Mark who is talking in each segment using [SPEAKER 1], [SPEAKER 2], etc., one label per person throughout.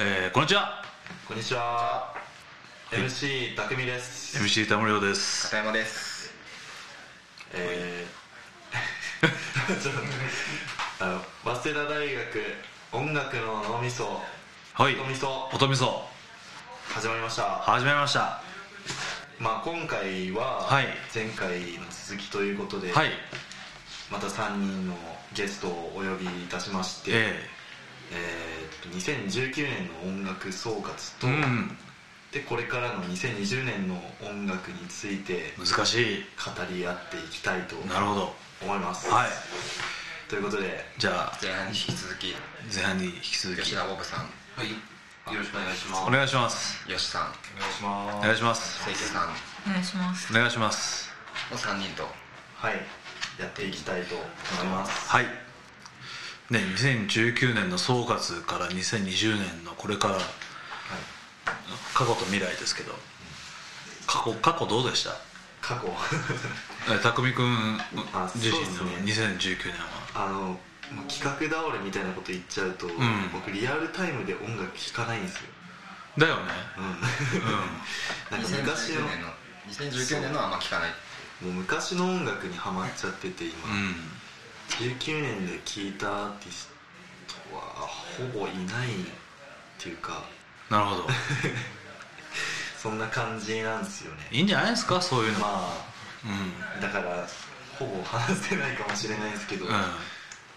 [SPEAKER 1] えー、こんにちは。
[SPEAKER 2] こんにちは。MC たくみです。
[SPEAKER 1] MC 田村です。
[SPEAKER 3] 片山です。
[SPEAKER 2] えー ちょっとあの早稲田大学音楽の脳みそ。
[SPEAKER 1] はい。
[SPEAKER 2] 音みそ。
[SPEAKER 1] 音みそ。
[SPEAKER 2] 始まりました。
[SPEAKER 1] 始めました。
[SPEAKER 2] まあ今回は
[SPEAKER 1] はい。
[SPEAKER 2] 前回の続きということで、
[SPEAKER 1] はい。
[SPEAKER 2] また3人のゲストをお呼びいたしまして
[SPEAKER 1] え
[SPEAKER 2] え。ーっと2019年の音楽総括
[SPEAKER 1] え
[SPEAKER 2] と、
[SPEAKER 1] うん。
[SPEAKER 2] でこれからの2020年の音楽について
[SPEAKER 1] 難しい。
[SPEAKER 2] 語り合っていきたいと
[SPEAKER 1] なるほど。
[SPEAKER 2] 思います。
[SPEAKER 1] はい。
[SPEAKER 2] ということで。
[SPEAKER 1] じゃあ
[SPEAKER 3] 前半に引き続き。
[SPEAKER 1] 前半に引き続き。
[SPEAKER 3] 吉田ボブさん。
[SPEAKER 2] はい。よろしくお願いします。
[SPEAKER 1] お願いします。
[SPEAKER 3] 吉さん。
[SPEAKER 2] お願いしま
[SPEAKER 1] お願いします。
[SPEAKER 3] 清家さん。
[SPEAKER 4] お願いします。
[SPEAKER 1] お願いします。
[SPEAKER 3] の3人と。
[SPEAKER 2] はい。やっていきたいと思います。
[SPEAKER 1] はいね2019年の総括から2020年のこれから過去と未来ですけど過去過去どうでした？
[SPEAKER 2] 過去。
[SPEAKER 1] え匠君
[SPEAKER 2] あ
[SPEAKER 1] 自身の
[SPEAKER 2] そう
[SPEAKER 1] 2019年は。
[SPEAKER 2] あのもう企画倒れみたいなこと言っちゃうと、
[SPEAKER 1] ん。
[SPEAKER 2] 僕リアルタイムで音楽聴かないんですよ、
[SPEAKER 1] だよね。
[SPEAKER 2] うん、なんか昔の。
[SPEAKER 3] 2019年の2019年のはあんま聞かない
[SPEAKER 2] もう昔の音楽にハマっちゃってて今、
[SPEAKER 1] うん
[SPEAKER 2] 19年で聴いたアーティストはほぼいないっていうか
[SPEAKER 1] なるほど。
[SPEAKER 2] そんな感じなんですよね。
[SPEAKER 1] いいんじゃないですか？そういうの。
[SPEAKER 2] ま
[SPEAKER 1] うん。
[SPEAKER 2] あだからほぼ話せないかもしれないですけど、
[SPEAKER 1] う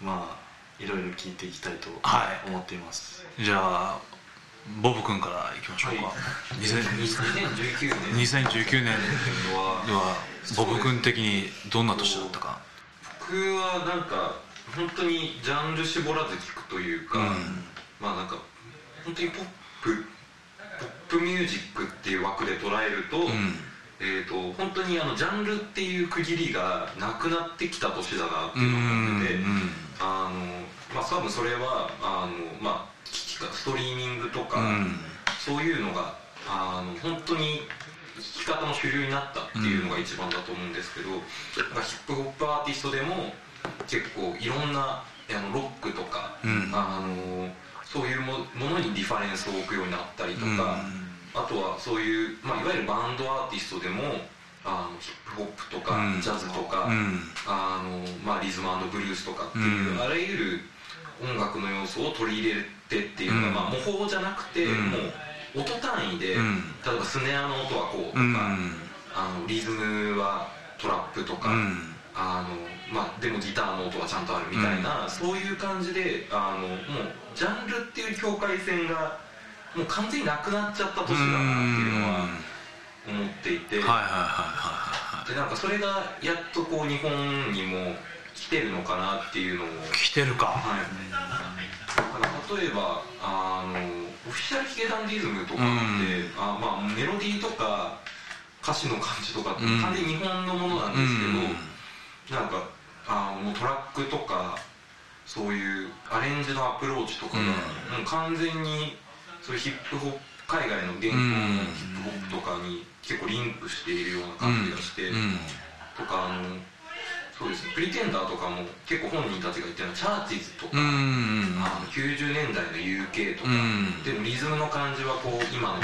[SPEAKER 2] まあいろいろ聞いていきたいと
[SPEAKER 1] はい。
[SPEAKER 2] 思っています、
[SPEAKER 1] んじゃあボブ君からいきましょうか、
[SPEAKER 2] は
[SPEAKER 1] 2000
[SPEAKER 3] 2019
[SPEAKER 1] 2019年。
[SPEAKER 5] は
[SPEAKER 1] ではボブ君的にどんな年だったか。
[SPEAKER 5] 僕はなんか本当にジャンル絞らず聞くというか、
[SPEAKER 1] うん。
[SPEAKER 5] まあなんか本当にポップポップミュージックっていう枠で捉えると,、
[SPEAKER 1] うん。
[SPEAKER 5] えー、と本当にあのジャンルっていう区切りがなくなってきた年だなって
[SPEAKER 1] う
[SPEAKER 5] いうのを思ってて、
[SPEAKER 1] ん
[SPEAKER 5] あのまあ多分それはあのまあ聞きかストリーミングとか、
[SPEAKER 1] うん。
[SPEAKER 5] そういうのがあの本当に弾き方の主流になったっていうのが一番だと思うんですけど、なんかヒップホップアーティストでも結構いろんなあのロックとか、
[SPEAKER 1] うん。
[SPEAKER 5] あのそういうもものにリファレンスを置くようになったりとか、あとはそういう、まあ、いわゆるバンドアーティストでもあのヒップホップとか、
[SPEAKER 1] うん。
[SPEAKER 5] ジャズとか、
[SPEAKER 1] うん。
[SPEAKER 5] あのまあ、リズムブルースとかっていう、
[SPEAKER 1] うん。
[SPEAKER 5] あらゆる音楽の要素を取り入れてっていうのが、
[SPEAKER 1] うん。
[SPEAKER 5] まあ、模倣じゃなくて、
[SPEAKER 1] うん。
[SPEAKER 5] もう音単位で、
[SPEAKER 1] うん。
[SPEAKER 5] 例えばスネアの音はこうとか、
[SPEAKER 1] うん。
[SPEAKER 5] あのリズムはトラップとか、
[SPEAKER 1] うん。
[SPEAKER 5] あのまあ、でもギターの音はちゃんとあるみたいな、そういう感じであのもうジャンルっていう境界線がもう完全になくなっちゃった年だなっていうのは思っていて。
[SPEAKER 1] はいはいはいは
[SPEAKER 5] でなんかそれがやっとこう日本にも来てるのかなっていうのを、はい
[SPEAKER 1] 来てるか。
[SPEAKER 5] だから例えばあのオフィシャルヒゲダンディズムとかって、
[SPEAKER 1] うん。
[SPEAKER 5] あまあ、メロディーとか歌詞の感じとかって
[SPEAKER 1] うん。
[SPEAKER 5] 完全に日本のものなんですけど、なんかあのもうトラックとかそういうアレンジのアプローチとかが、
[SPEAKER 1] うん。
[SPEAKER 5] もう完全にそういうヒップホップ海外の言語のヒップホップとかに結構リンクしているような感じがして、
[SPEAKER 1] うん。
[SPEAKER 5] とかあのそうですね。プリテンダーとかも結構本人たちが言ってるのはチャーチーズとか、
[SPEAKER 1] うん
[SPEAKER 5] あの90年代の UK とか、
[SPEAKER 1] うん
[SPEAKER 5] でもリズムの感じはこう今の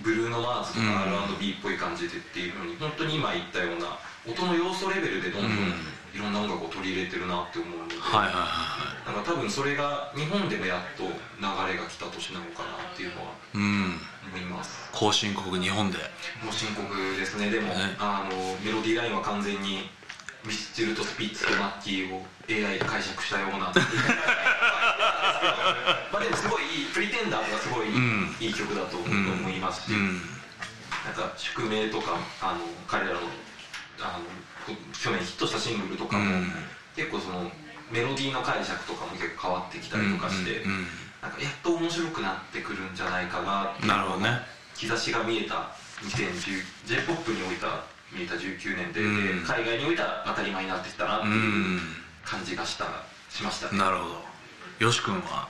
[SPEAKER 5] ブルーノ・マーズとか
[SPEAKER 1] うん。
[SPEAKER 5] R&B っぽい感じでっていうのに本当に今言ったような音の要素レベルでどんどん
[SPEAKER 1] うん。
[SPEAKER 5] いろんな音楽を取り入れてるなって思うので、
[SPEAKER 1] はいはいは
[SPEAKER 5] なんか多分それが日本でもやっと流れが来た年なのかなっていうのは思います。
[SPEAKER 1] 後進国日本で。
[SPEAKER 5] もう深刻ですね。でも、
[SPEAKER 1] ね。
[SPEAKER 5] あのメロディーラインは完全にミスチルとスピッツとマッキーを AI で解釈したような。まあでもすごいいいプリテンダーズがすごいいい,、
[SPEAKER 1] うん。
[SPEAKER 5] いい曲だと思
[SPEAKER 1] うん
[SPEAKER 5] いますし、
[SPEAKER 1] うん。
[SPEAKER 5] なんか宿命とかあの彼らのあのこ去年ヒットしたシングルとかも、
[SPEAKER 1] うん。
[SPEAKER 5] 結構そのメロディーの解釈とかも結構変わってきたりとかして、
[SPEAKER 1] うん。うん。
[SPEAKER 5] なんかやっと面白くなってくるんじゃないかな
[SPEAKER 1] なるほどね
[SPEAKER 5] 兆しが見えた 2010j p o p においた見えた19年で,で、
[SPEAKER 1] うん。
[SPEAKER 5] 海外においた当たり前になってきたなって
[SPEAKER 1] う
[SPEAKER 5] いうん。感じがしたしました。ね、
[SPEAKER 1] なるほど。よし君は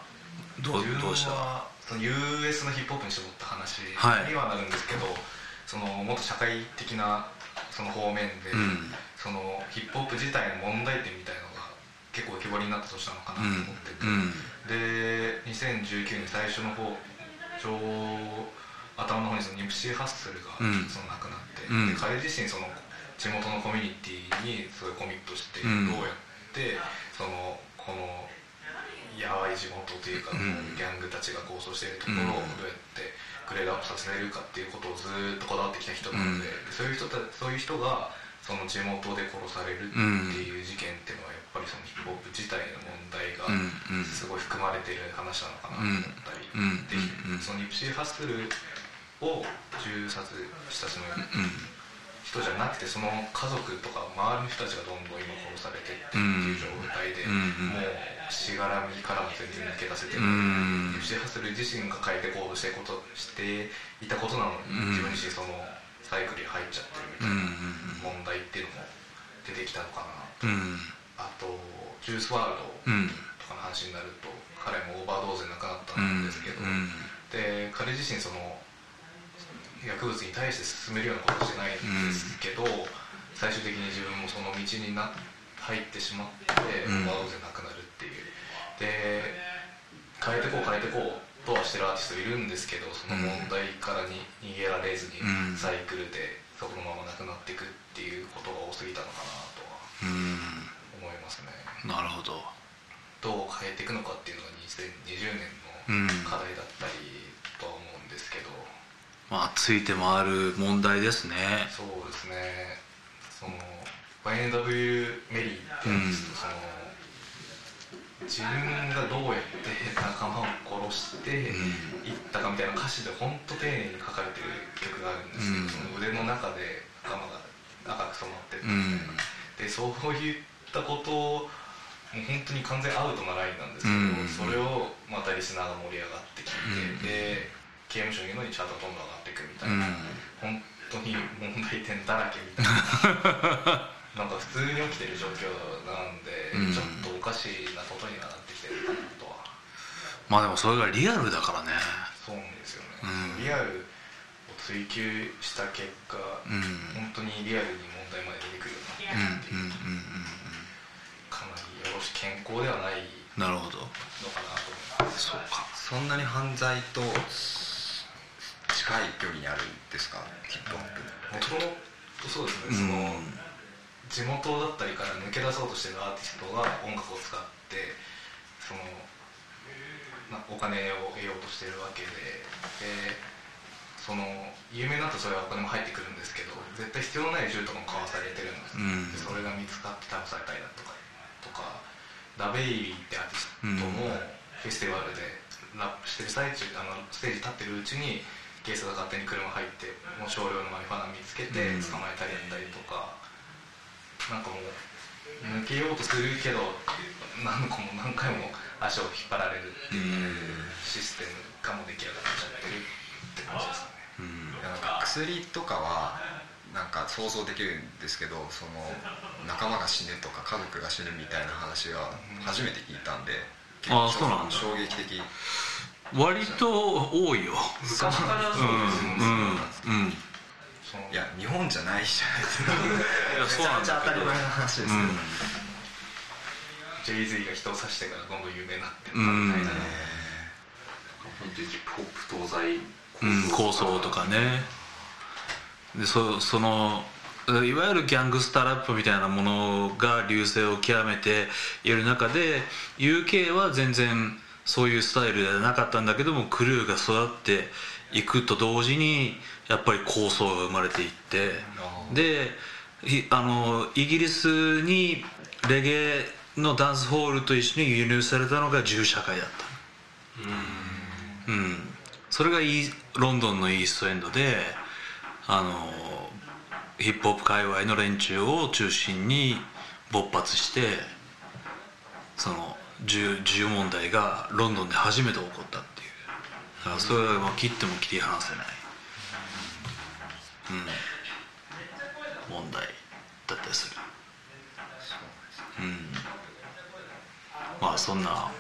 [SPEAKER 1] どうどうした？
[SPEAKER 6] はその US のヒップホップに絞った話
[SPEAKER 1] はい。
[SPEAKER 6] にはなるんですけど、そのもっと社会的なその方面で、
[SPEAKER 1] うん。
[SPEAKER 6] そのヒップホップ自体の問題点みたいのが結構浮き彫りになった年なのかなと思ってて、
[SPEAKER 1] うん。
[SPEAKER 6] で2019年最初の方ちょう頭の方にそのニプシー・ハッスルが
[SPEAKER 1] うん。
[SPEAKER 6] その亡くなって、
[SPEAKER 1] うん。
[SPEAKER 6] で彼自身その地元のコミュニティにすごいコミットして、
[SPEAKER 1] うん。
[SPEAKER 6] どうやってそのこのやばい地元というか、
[SPEAKER 1] うん。
[SPEAKER 6] ギャングたちが構想しているところを
[SPEAKER 1] うん。
[SPEAKER 6] どうやってグレードアップさせられるかっていうことをずーっとこだわってきた人なので、
[SPEAKER 1] うん。
[SPEAKER 6] そういう人たそういう人がその地元で殺されるっていう事件っていうのはやっぱりそのヒップホップ自体の問題がすごい含まれている話なのかなと思ったり、
[SPEAKER 1] うん。
[SPEAKER 6] で
[SPEAKER 1] うん。
[SPEAKER 6] そのニプシー・ハッスルを銃殺したその
[SPEAKER 1] うん。
[SPEAKER 6] 人じゃなくてその家族とか周りの人たちがどんどん今殺されてっていう状態で、
[SPEAKER 1] うん
[SPEAKER 6] もうしがらみからも全然抜け出せてる、
[SPEAKER 1] うん。
[SPEAKER 6] ニプシー・ハッスル自身が変えて行動していことしていたことなのに、
[SPEAKER 1] うん。
[SPEAKER 6] 自分自身そのサイクルに入っちゃってるみたいな問題っていうのも出てきたのかな。
[SPEAKER 1] うん。うん
[SPEAKER 6] あとジュースワールド
[SPEAKER 1] うん
[SPEAKER 6] とかの話になると彼もオーバードーズで亡くなった
[SPEAKER 1] うんん
[SPEAKER 6] ですけど、
[SPEAKER 1] うん。
[SPEAKER 6] で彼自身その薬物に対して進めるようなことしてないんですけど、最終的に自分もその道にな入ってしまって、
[SPEAKER 1] うん。
[SPEAKER 6] オードで亡くなるっていう。で変えてこう変えてこうとはしてるアーティストいるんですけどその問題からに逃げられずに
[SPEAKER 1] うん。
[SPEAKER 6] サイクルでそこのままなくなっていくっていうことが多すぎたのかなとは
[SPEAKER 1] うん。
[SPEAKER 6] 思いますね。
[SPEAKER 1] なるほど。
[SPEAKER 6] どう変えていくのかっていうのが2020年の
[SPEAKER 1] うん。
[SPEAKER 6] 課題だったりとは思うんですけど、
[SPEAKER 1] まあついて回る問題ですね。
[SPEAKER 6] そうですね。その YNW メリーって
[SPEAKER 1] うん。
[SPEAKER 6] その自分がどうやって仲間を殺していったかみたいな歌詞で本当丁寧に書かれてる曲があるんですけど、
[SPEAKER 1] うん。
[SPEAKER 6] その腕の中で仲間が赤く染まってる
[SPEAKER 1] うん
[SPEAKER 6] みたいな、でそういったことをもう本当に完全アウトなラインなんですけど、そ
[SPEAKER 1] うん。
[SPEAKER 6] れをまたリスナーが盛り上がってきて、
[SPEAKER 1] うん。
[SPEAKER 6] で刑務所にいるのにチャートどんどん上がっていくみたい
[SPEAKER 1] うん。
[SPEAKER 6] な、本当に問題点だらけみたいな。なんか普通に起きてる状況なんで、
[SPEAKER 1] うん。
[SPEAKER 6] ちょっとおかしなことにはなってきてるかなとは。
[SPEAKER 1] まあでもそれがリアルだからね。
[SPEAKER 6] そうなんですよね、
[SPEAKER 1] うん。
[SPEAKER 6] リアルを追求した結果、
[SPEAKER 1] うん。
[SPEAKER 6] 本当にリアルに問題まで出てくるように
[SPEAKER 1] うん
[SPEAKER 6] なってかなりよろし健康ではない
[SPEAKER 1] うんなるほど
[SPEAKER 6] のかなと思います。
[SPEAKER 1] そうか。
[SPEAKER 3] そんなに犯罪と近い距離にあるんですか？ヒップホップ
[SPEAKER 6] もともとそうですね、
[SPEAKER 1] うん
[SPEAKER 6] その地元だったりから抜け出そうとしてるアーティストが音楽を使ってそのなお金を得ようとしてるわけででその有名になったらそれはお金も入ってくるんですけど絶対必要のない銃とかも買わされてるんでそれが見つかって逮捕されたりだとかとかダベイリーってアーティストもフェスティバルでラップしてる最中あのステージ立ってるうちに警察が勝手に車入ってもう少量のマリファナ見つけて
[SPEAKER 1] うん。
[SPEAKER 6] 捕まえたりやったりとか、なんかもう抜けようとするけど何個も何回も足を引っ張られるっていうシステムがもう出来上がっちゃってるって感じですかね。
[SPEAKER 1] うん。
[SPEAKER 3] いやなんか薬とかはなんか想像できるんですけどその仲間が死ぬとか家族が死ぬみたいな話は初めて聞いたんで
[SPEAKER 1] あーそうなんだ。
[SPEAKER 3] 衝撃的
[SPEAKER 1] 割と多いよ。
[SPEAKER 5] 昔からそうですよね、
[SPEAKER 1] うんうんう
[SPEAKER 3] いや日本じゃないじゃないですか。
[SPEAKER 1] いやそうなん
[SPEAKER 3] めちゃめちゃ当たり前の話ですけど、
[SPEAKER 1] うん。
[SPEAKER 6] ジェイズイが人を刺してからどんどん有名になってった
[SPEAKER 1] うん
[SPEAKER 6] みたいな、
[SPEAKER 5] 本当にヒップホップ東西
[SPEAKER 1] うん、構想とかね。でそそのいわゆるギャングスターラップみたいなものが流星を極めている中で UK は全然そういうスタイルではなかったんだけどもクルーが育っていくと同時にやっぱり構想が生まれていってでいあのイギリスにレゲエのダンスホールと一緒に輸入されたのが銃社会だった。うん、それがイーロンドンのイーストエンドであのヒップホップ界隈の連中を中心に勃発してその銃銃問題がロンドンで初めて起こったっていう。だからそれは切っても切り離せない、うん、問題だったりする。うん。まあそんな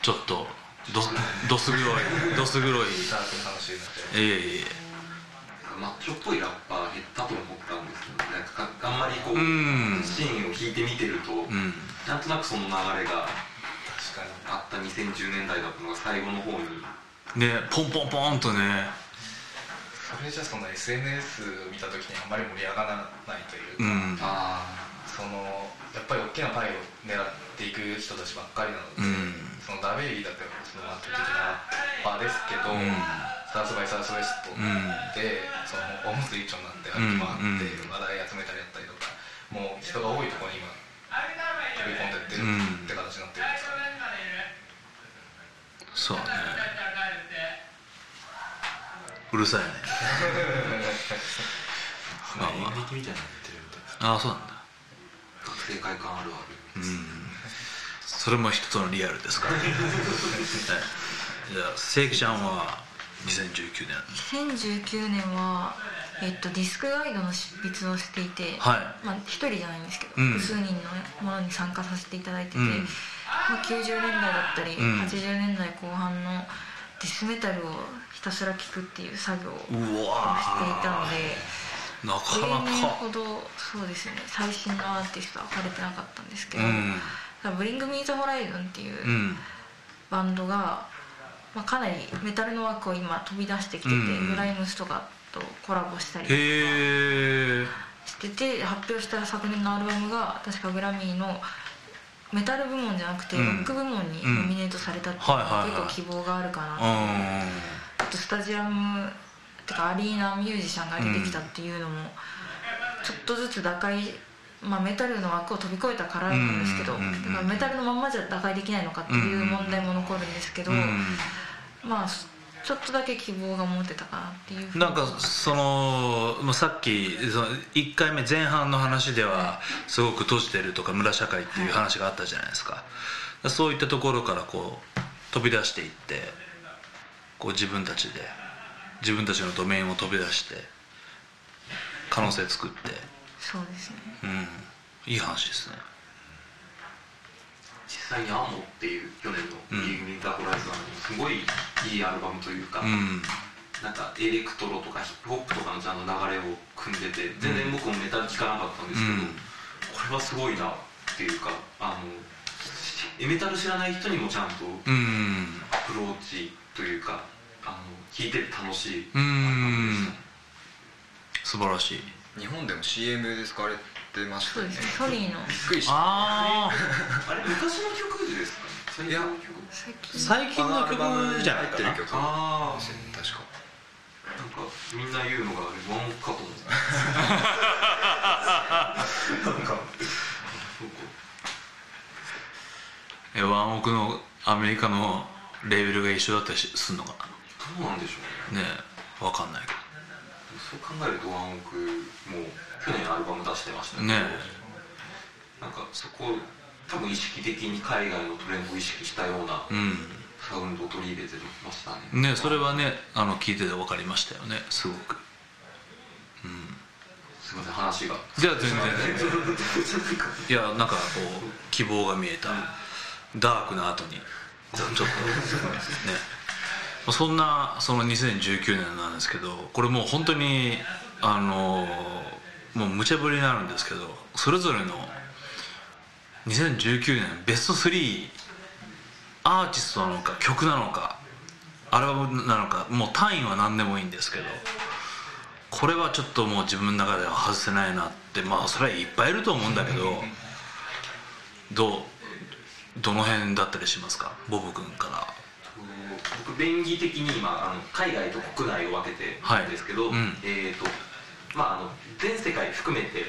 [SPEAKER 1] ちょっとどどす黒いどす黒い。
[SPEAKER 6] ダークな話になっちゃう。
[SPEAKER 1] いえいえ
[SPEAKER 5] マッチョっぽいラッパー減ったと思ったんですけどなんかかあんまりこう、
[SPEAKER 1] うん。
[SPEAKER 5] シーンを引いて見てると、
[SPEAKER 1] うん。
[SPEAKER 5] なんとなくその流れが
[SPEAKER 6] 確かに。
[SPEAKER 5] あった2010年代だったのが最後の方に。
[SPEAKER 1] ねポンポンポンとね。
[SPEAKER 6] それじゃその SNS 見た時にあんまり盛り上がらないというか、
[SPEAKER 1] うん。
[SPEAKER 2] あ
[SPEAKER 6] そのやっぱり大きなパイを狙っていく人たちばっかりなので、
[SPEAKER 1] うん。
[SPEAKER 6] そのダベリーだってその圧倒的な場ですけど、
[SPEAKER 1] うん。
[SPEAKER 6] サウスバイサウスウェスト
[SPEAKER 1] うん。
[SPEAKER 6] で、そのオムス一丁になって歩き回って
[SPEAKER 1] うん
[SPEAKER 6] 話題集めたりだったりとかもう人が多いところに今飛び込んでってるって形になってるんですかね、
[SPEAKER 1] そうね。うるさいね。まあま
[SPEAKER 2] 演劇みたいになってるみたい
[SPEAKER 1] ああそうなんだ
[SPEAKER 5] 学生会館あるある。
[SPEAKER 1] うん。それも一つのリアルですから、は い、じゃあ正規ちゃんは2019年。
[SPEAKER 4] 2019年は、えっと、ディスクガイドの執筆をしていて、
[SPEAKER 1] はい。
[SPEAKER 4] まあ、一人じゃないんですけど、
[SPEAKER 1] うん。
[SPEAKER 4] 複数人のものに参加させていただいてて、
[SPEAKER 1] うん。
[SPEAKER 4] まあ、90年代だったり、
[SPEAKER 1] うん。
[SPEAKER 4] 80年代後半のディスメタルをひたすら聴くっていう作業をして
[SPEAKER 1] う
[SPEAKER 4] い
[SPEAKER 1] わ
[SPEAKER 4] たので
[SPEAKER 1] なかな
[SPEAKER 4] ほど。そうですね。最新のアーティストは枯れてなかったんですけど、
[SPEAKER 1] うん。
[SPEAKER 4] ブリング・ミー・ザ・ホライゾンっていう、
[SPEAKER 1] うん。
[SPEAKER 4] バンドが、まあ、かなりメタルの枠を今飛び出してきてて、
[SPEAKER 1] うん
[SPEAKER 4] グライムスとかとコラボしたり
[SPEAKER 1] へえ
[SPEAKER 4] してて発表した昨年のアルバムが確かグラミーのメタル部門じゃなくて
[SPEAKER 1] うん。
[SPEAKER 4] ロック部門に
[SPEAKER 1] うん
[SPEAKER 4] ノミネートされたっていうの
[SPEAKER 1] は
[SPEAKER 4] 結構希望があるかな
[SPEAKER 1] う。
[SPEAKER 4] と、あとスタジアムてかアリーナミュージシャンが出てきたっていうのもちょっとずつ打開まあ、メタルの枠を飛び越えたからなんですけど、だからメタルのまんまじゃ打開できないのかっていう問題も残るんですけど、
[SPEAKER 1] ん
[SPEAKER 4] まあちょっとだけ希望が持てたかなっていう。
[SPEAKER 1] なんかそのまあさっきその1回目前半の話ではすごく閉じてるとか村社会っていう話があったじゃないですか、そういったところからこう飛び出していってこう自分たちで自分たちのドメインを飛び出して可能性作って。
[SPEAKER 4] そうですね。
[SPEAKER 1] うん。いい話ですね。
[SPEAKER 5] 実際に「アモ」っていう去年の
[SPEAKER 1] うん。
[SPEAKER 5] リーグミンターホライズンにすごいいいアルバムというか、
[SPEAKER 1] うん。
[SPEAKER 5] なんかエレクトロとかヒップホップとかのちゃんと流れを組んでて全然僕もメタル聴かなかったんですけど、
[SPEAKER 1] うん。
[SPEAKER 5] これはすごいなっていうかあのメタル知らない人にもちゃんと
[SPEAKER 1] うん。
[SPEAKER 5] アプローチというかあの聴いてて楽しい。
[SPEAKER 1] うん。素晴らしい。
[SPEAKER 3] 日本でも CM で使われてましたよね。
[SPEAKER 4] そうですね。ソニーの。
[SPEAKER 3] びっくりした。
[SPEAKER 1] ああ
[SPEAKER 5] あれ昔の曲ですか？ね最近の曲？
[SPEAKER 4] 最近
[SPEAKER 1] 最近の曲じゃないかな。
[SPEAKER 3] 入ってる曲
[SPEAKER 5] ああ
[SPEAKER 3] 確か。
[SPEAKER 5] なんかみんな言うのがあれワンオクかと思って。た なんか。
[SPEAKER 1] えワンオクのアメリカのレーベルが一緒だったりしすんのか
[SPEAKER 5] どうなんでしょうね。
[SPEAKER 1] なねえ。わかんないけ
[SPEAKER 5] そう考えるとワンオクも去年アルバム出してましたけど
[SPEAKER 1] ね
[SPEAKER 5] なんかそこ多分意識的に海外のトレンドを意識したような
[SPEAKER 1] どうん。
[SPEAKER 5] サウンドを取り入れてましたね。
[SPEAKER 1] ねそれはねあの聞いてて分かりましたよね。すごく。
[SPEAKER 5] すいません話が。
[SPEAKER 1] じゃあ全然。いやなんかこう希望が見えた。ダークな後にちょっとねそんなその2019年なんですけどこれもう本当にあのもう無茶ぶりになるんですけどそれぞれの2019年ベスト3アーティストなのか曲なのかアルバムなのかもう単位は何でもいいんですけどこれはちょっともう自分の中では外せないなってまあそれはいっぱいいると思うんだけどどうどの辺だったりしますか？ボブ君から。
[SPEAKER 5] 僕便宜的に今あの海外と国内を分けてるんですけど、
[SPEAKER 1] はいうん。
[SPEAKER 5] えっ、とまああの全世界含めて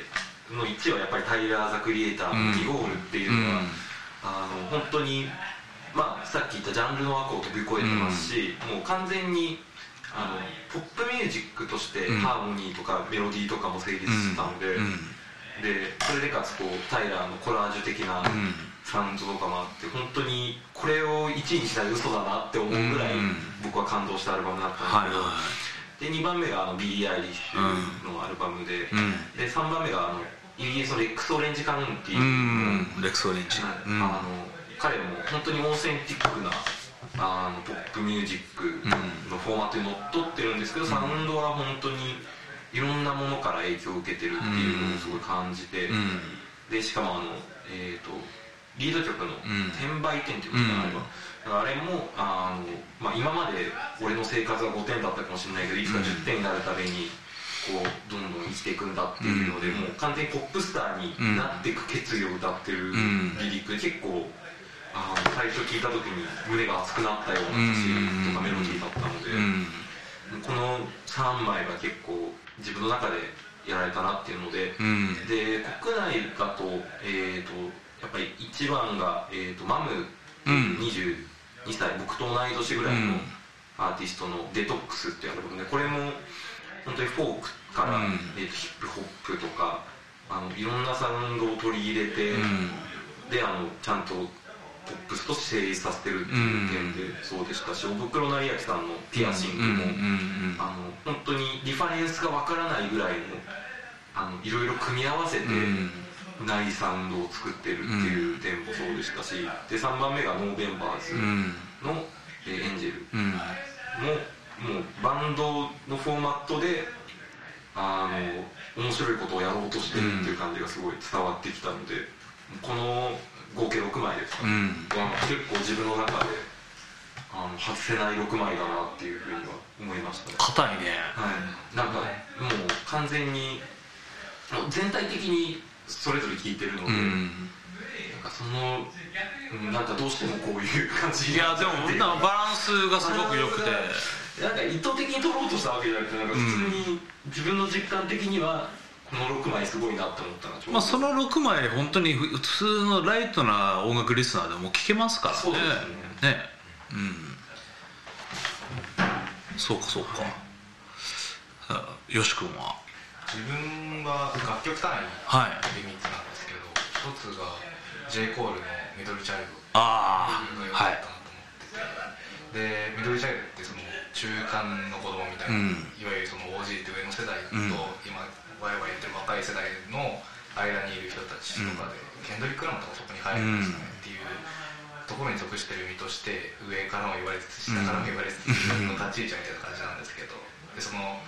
[SPEAKER 5] の1はやっぱりタイラー・ザ・クリエイターの「ギゴール」っていうのは、
[SPEAKER 1] うん。
[SPEAKER 5] あの本当にまあさっき言ったジャンルの枠を飛び越えてますし、もう完全にあのポップミュージックとして
[SPEAKER 1] うん。
[SPEAKER 5] ハーモニーとかメロディーとかも成立したので、
[SPEAKER 1] うん。
[SPEAKER 5] でそれでかつこうタイラーのコラージュ的な
[SPEAKER 1] うん
[SPEAKER 5] サウンドとかもあって本当にこれを1位にしたら嘘だなって思うぐらい
[SPEAKER 1] うん。
[SPEAKER 5] 僕は感動したアルバムだったん
[SPEAKER 1] はいは
[SPEAKER 5] ですけど、で2番目があのビリー・アイリッシュのアルバムで、で3番目があのイギリスのレックス・オレンジ・カウンティ
[SPEAKER 1] う
[SPEAKER 5] ー
[SPEAKER 1] んレックス・オレンジ。
[SPEAKER 5] あの彼も本当にオーセンティックなあのポップミュージックのフォーマットにのっとってるんですけど、サウンドは本当にいろんなものから影響を受けてるっていうのをすごい感じて、
[SPEAKER 1] うん。
[SPEAKER 5] でしかもあのえっ、とリード曲の
[SPEAKER 1] うん。
[SPEAKER 5] 転売点っていうことかな、
[SPEAKER 1] うん。
[SPEAKER 5] あれもあの、まあ、今まで俺の生活が5点だったかもしれないけどいつか10点になるためにこうどんどん生きていくんだっていうので、
[SPEAKER 1] うん。
[SPEAKER 5] もう完全にポップスターになっていく決意を歌ってる
[SPEAKER 1] ん。
[SPEAKER 5] リリックで結構あの最初聞いた時に胸が熱くなったような歌詞とかメロディーだったので。
[SPEAKER 1] うん。
[SPEAKER 5] この3枚が結構自分の中でやられたなっていうので、
[SPEAKER 1] うん。
[SPEAKER 5] で国内だと,、えー、とやっぱり一番が、えー、とマム
[SPEAKER 1] うん。
[SPEAKER 5] 22歳、僕と同い年ぐらいの
[SPEAKER 1] うん。
[SPEAKER 5] アーティストの「デトックス」っていうアルバムでこれも本当にフォークから、
[SPEAKER 1] うん。
[SPEAKER 5] えーとヒップホップとかあのいろんなサウンドを取り入れて、
[SPEAKER 1] うん。
[SPEAKER 5] であのちゃんとポップスとして成立させてるっていう点でそうでしたし、おぶくろ成明さんの「ピアシングも」
[SPEAKER 1] うん
[SPEAKER 5] あの本当にリファレンスがわからないぐらいのあのいろいろ組み合わせて
[SPEAKER 1] うん
[SPEAKER 5] ないサウンドを作ってるっていう点もそうでしたしで3番目が NOVEMBERS
[SPEAKER 1] うん。
[SPEAKER 5] の、えー ANGELS。
[SPEAKER 1] うん。
[SPEAKER 5] ももうバンドのフォーマットであの面白いことをやろうとしてるっていう感じがすごい伝わってきたのでこの合計6枚ですかね、
[SPEAKER 1] うん。
[SPEAKER 5] は結構自分の中であの外せない6枚だなっていうふうには思いましたね。
[SPEAKER 1] 硬いね。
[SPEAKER 5] はい、なんかもう完全に全体的にそれぞれ聴いてるので、
[SPEAKER 1] うん。
[SPEAKER 5] なんかその、うん、なんかどうしてもこういう感じ
[SPEAKER 1] いやでもなんかバランスがすごく良くて。
[SPEAKER 5] なんか意図的に取ろうとしたわけじゃなくてなんか普通に自分の実感的にはこの6枚すごいなって思った
[SPEAKER 1] まあその6枚本当に普通のライトな音楽リスナーでも聴けますからね。
[SPEAKER 5] そうですね。
[SPEAKER 1] ね。うん。そうかそうか。あよし君は？
[SPEAKER 6] 自分は楽曲単位
[SPEAKER 1] はい。
[SPEAKER 6] で3つなんですけど一つが J. コールの「ミドルチャイルド」
[SPEAKER 1] ああ
[SPEAKER 6] が良か
[SPEAKER 1] はい
[SPEAKER 6] ったなと思ってて、でミドルチャイルドってその中間の子供みたいな、
[SPEAKER 1] うん。
[SPEAKER 6] いわゆるその OG って上の世代と、
[SPEAKER 1] うん。
[SPEAKER 6] 今ワイワイ言ってる若い世代の間にいる人たちとかで、ケンドリック・ラマーとかそこに入るんですかね、っていうところに属してる身として上からも言われつつ下からも言われつつ、の立ち位置みたいな感じなんですけど。でその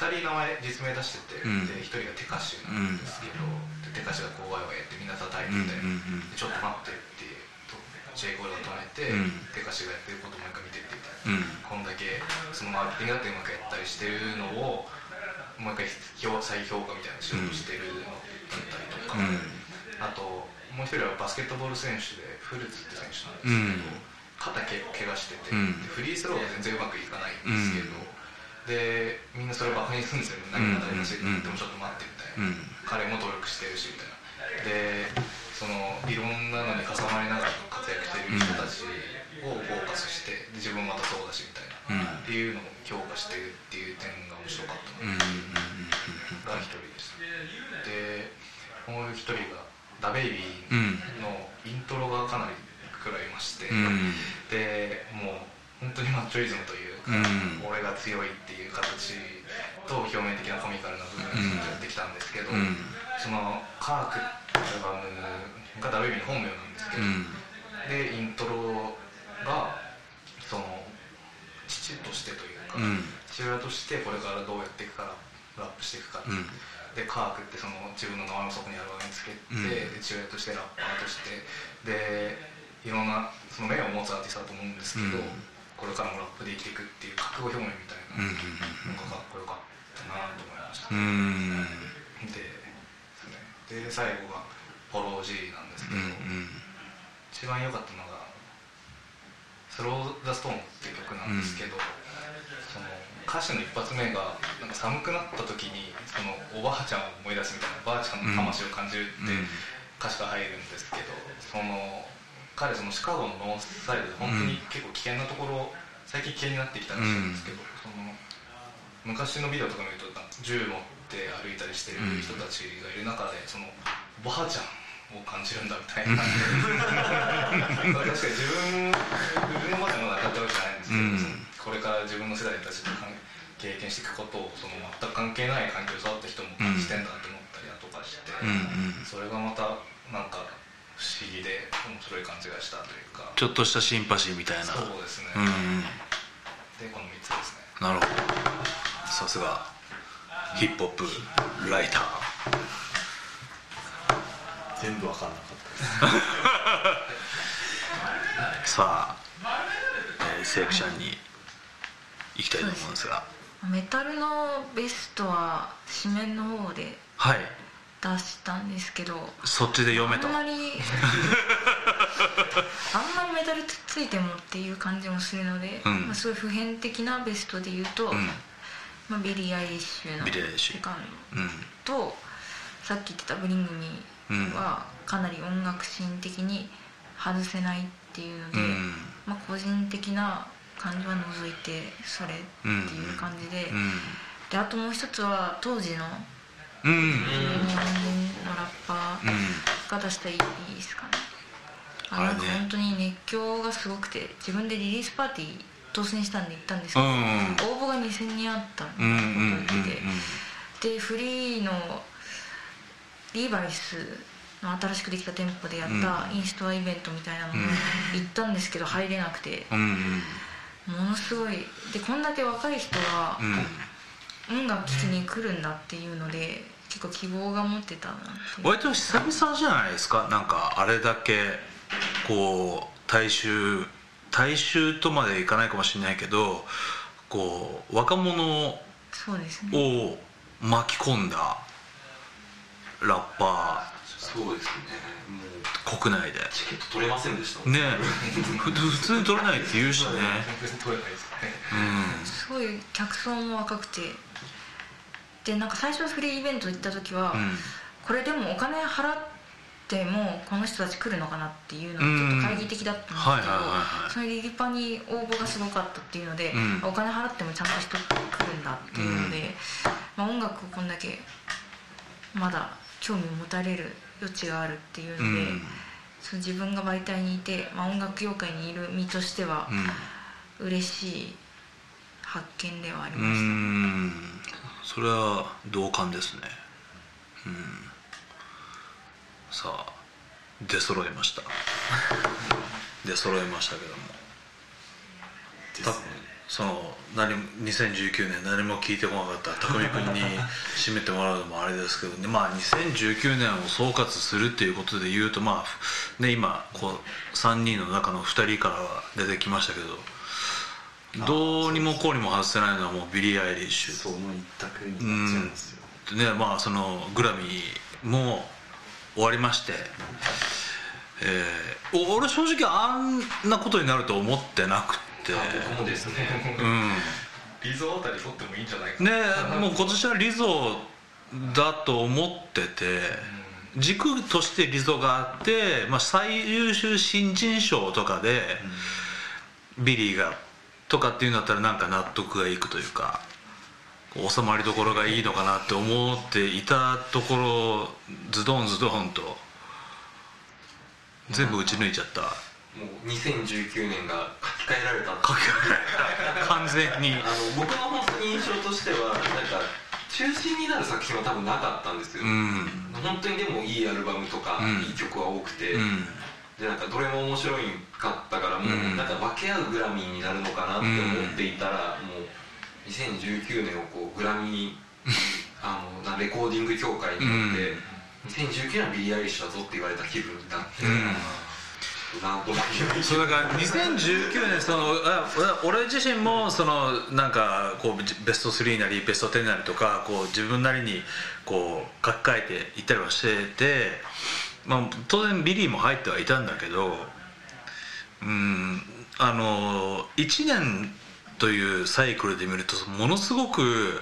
[SPEAKER 6] 2人名前実名出してて、
[SPEAKER 1] うん。
[SPEAKER 6] で1人がテカシなんですけど、でテカシがこうワイワイやってみんな叩いてて、
[SPEAKER 1] うん。うん
[SPEAKER 6] ちょっと待ってってと J コールが止めて、
[SPEAKER 1] うん。
[SPEAKER 6] テカシがやってることもう一回見てってみたいな、
[SPEAKER 1] うん。
[SPEAKER 6] こんだけそのマーケティングだってうまくやったりしてるのをもう一回評再評価みたいな仕事してるのだったりとか、
[SPEAKER 1] うん。
[SPEAKER 6] あともう一人はバスケットボール選手でフルーツって選手なんですけど、肩け怪我してて、フリースローが全然うまくいかないんですけど、でみんなそれをバカにするんですよ何が当たり前って言ってもちょっと待ってみたいな、
[SPEAKER 1] うん
[SPEAKER 6] 彼も努力してるしみたいな。でそのいろんなのに挟まりながら活躍してる人たちをフォーカスしてで自分もまたそうだしみたいな、
[SPEAKER 1] うん。
[SPEAKER 6] っていうのを評価してるっていう点が面白かったの。
[SPEAKER 1] うん
[SPEAKER 6] が一人でした。でもう一人が「ダベイビー
[SPEAKER 1] うん。
[SPEAKER 6] のイントロがかなり食らいまして、
[SPEAKER 1] うん。
[SPEAKER 6] でもう本当にマッチョイズムというか、
[SPEAKER 1] うん。
[SPEAKER 6] 俺が強いっていう形と表面的なコミカルな部分をやってきたんですけど、
[SPEAKER 1] うん。
[SPEAKER 6] その「カーク」ってアルバムがダベイビーの本名なんですけど、
[SPEAKER 1] うん。
[SPEAKER 6] でイントロがその父としてというか、
[SPEAKER 1] うん。
[SPEAKER 6] 父親としてこれからどうやっていくかラップしていくか、
[SPEAKER 1] う。ん。
[SPEAKER 6] でカークってその自分の名前をそこにアルバムにつけて、
[SPEAKER 1] うん。
[SPEAKER 6] で父親としてラッパーとして。でいろんなその目を持つアーティストだと思うんですけど、
[SPEAKER 1] うん
[SPEAKER 6] これからもラップで生きていくっていう覚悟表明みたいな
[SPEAKER 1] うん
[SPEAKER 6] のがかっこよかったなと思いました、
[SPEAKER 1] うん
[SPEAKER 6] でねで最後が「フォロー G」なんですけど、
[SPEAKER 1] うん
[SPEAKER 6] 一番良かったのが「スロー・ザ・ストーン」っていう曲なんですけど、その歌詞の一発目がなんか寒くなった時にそのおばあちゃんを思い出すみたいなばあちゃんの魂を感じるって
[SPEAKER 1] うん。
[SPEAKER 6] 歌詞が入るんですけどその彼そのシカゴのノースサイドで本当に結構危険なところ最近危険になってきたらしいんですけど、その昔のビデオとか見ると銃持って歩いたりしてる人たちがいる中でそのおばあちゃんを感じるんだみたいな。確かに自分自分のばあちゃんまだ当たったわけじゃないんですけど、これから自分の世代たちと経験していくことをその全く関係ない環境で育った人も感じてんだって思ったりだとかして、それがまたなんか不思議で面白い感じがしたというか。
[SPEAKER 1] ちょっとしたシンパシーみたいな。
[SPEAKER 6] そうですね、
[SPEAKER 1] うんうん。
[SPEAKER 6] でこの3つですね。
[SPEAKER 1] なるほど。さすがヒップホップライター。
[SPEAKER 2] 全部わかんなかったです。
[SPEAKER 1] さあ、えー、セレクションに行きたいと思うんですが。
[SPEAKER 4] メタルのベストは紙面の方で。
[SPEAKER 1] はい
[SPEAKER 4] 出したんですけど
[SPEAKER 1] そっちで読めと。
[SPEAKER 4] あんまり あんまりメダルついてもっていう感じもするので、
[SPEAKER 1] うん。
[SPEAKER 4] まあ、すごい普遍的なベストで言うと、
[SPEAKER 1] うん。
[SPEAKER 4] まあ、ビリー・アイリッシュのセカン
[SPEAKER 1] うん。
[SPEAKER 4] ドとさっき言ってた「Bring Me」はかなり音楽シーン的に外せないっていうので、
[SPEAKER 1] うん。
[SPEAKER 4] まあ、個人的な感じは除いてそれっていう感じで,、
[SPEAKER 1] うん。
[SPEAKER 4] であともう一つは当時の
[SPEAKER 1] うん。うん。
[SPEAKER 4] のラッパーが出した EP ですかね、あ
[SPEAKER 1] あ
[SPEAKER 4] なん。か本当に熱狂がすごくて自分でリリースパーティー当選したん。で行ったん。ですけど、応募が2000人あった
[SPEAKER 1] うん。うん。うん。
[SPEAKER 4] ので、でフリーのリーバイスの新しくできた店舗でやったインストアイベントみたいなのに行ったん。ですけど入れなくてものすごいでこん。だけ若い人が音楽聴きに来るんだっていうので結構希望が持ってたな
[SPEAKER 1] 割と久々じゃないですか？なんかあれだけこう大衆大衆とまでいかないかもしれないけどこう若者
[SPEAKER 4] そうですね
[SPEAKER 1] を巻き込んだラッパ
[SPEAKER 5] そうですね。もう
[SPEAKER 1] ー国内で。
[SPEAKER 5] チケット取れませんでした
[SPEAKER 1] ね。ふ普通に取れないって言うしね。
[SPEAKER 6] ね。
[SPEAKER 1] う
[SPEAKER 4] すごい客層も若くてでなんか最初フリーイベント行った時は、
[SPEAKER 1] んうん。
[SPEAKER 4] これでもお金払ってもこの人たち来るのかなっていうのがちょっと懐疑的だったんですけど、そのリリパに応募がすごかったっていうので、
[SPEAKER 1] うん。
[SPEAKER 4] お金払ってもちゃんと人来るんだっていうので、まあ、音楽をこんだけまだ興味を持たれる余地があるっていうので、
[SPEAKER 1] うん。
[SPEAKER 4] その自分が媒体にいて、まあ、音楽業界にいる身としては
[SPEAKER 1] うん。
[SPEAKER 4] 嬉しい発見ではあり
[SPEAKER 1] う
[SPEAKER 4] ました、
[SPEAKER 1] んそれは同感ですね。うん。さあ出揃いました。出揃いましたけども。たその何も2019年何も聞いてこなかった。匠君に 締めてもらうのもあれですけどね。まあ2019年を総括するっていうことで言うとまあね今こう3人の中の2人からは出てきましたけどどうにもこうにも外せないのはもうビリー・アイリッシュ。
[SPEAKER 2] その一択になっちゃいますよ、
[SPEAKER 1] ねまあそのグラミーも終わりまして、えーお俺正直あんなことになると思ってなくって。
[SPEAKER 5] あ僕もですね。
[SPEAKER 1] うん。
[SPEAKER 6] リゾあたり取ってもいいんじゃないか。
[SPEAKER 1] ねもう今年はリゾだと思ってて。軸としてリゾがあって、まあ、最優秀新人賞とかでビリーがとかっていうんだったらなんか納得がいくというか収まりどころがいいのかなって思っていたところズドンズドンと全部打ち抜いちゃった。
[SPEAKER 5] もう2019年が書き換えられた。
[SPEAKER 1] 書き換えられた。完全に。
[SPEAKER 5] あの僕の本当に印象としてはなんか中心になる作品は多分なかったんですよ、
[SPEAKER 1] うん。
[SPEAKER 5] 本当にでもいいアルバムとか、
[SPEAKER 1] うん。
[SPEAKER 5] いい曲は多くて、
[SPEAKER 1] うん
[SPEAKER 5] でなんかどれも面白いかったからもう、
[SPEAKER 1] うん。
[SPEAKER 5] なんか分け合うグラミーになるのかなって思っていたら、もう2019年をこうグラミーあのなレコーディング協会によって、2019年はビリー・アイリッシュだぞって言われた気分になって、
[SPEAKER 1] うん。
[SPEAKER 5] なんとも言
[SPEAKER 1] そうだから2019年そのあ 俺自身もそのなんかこうベスト3なりベスト10なりとかこう自分なりにこう書き換えていったりはしてて、まあ、当然ビリーも入ってはいたんだけどうんあの1年というサイクルで見るとものすごく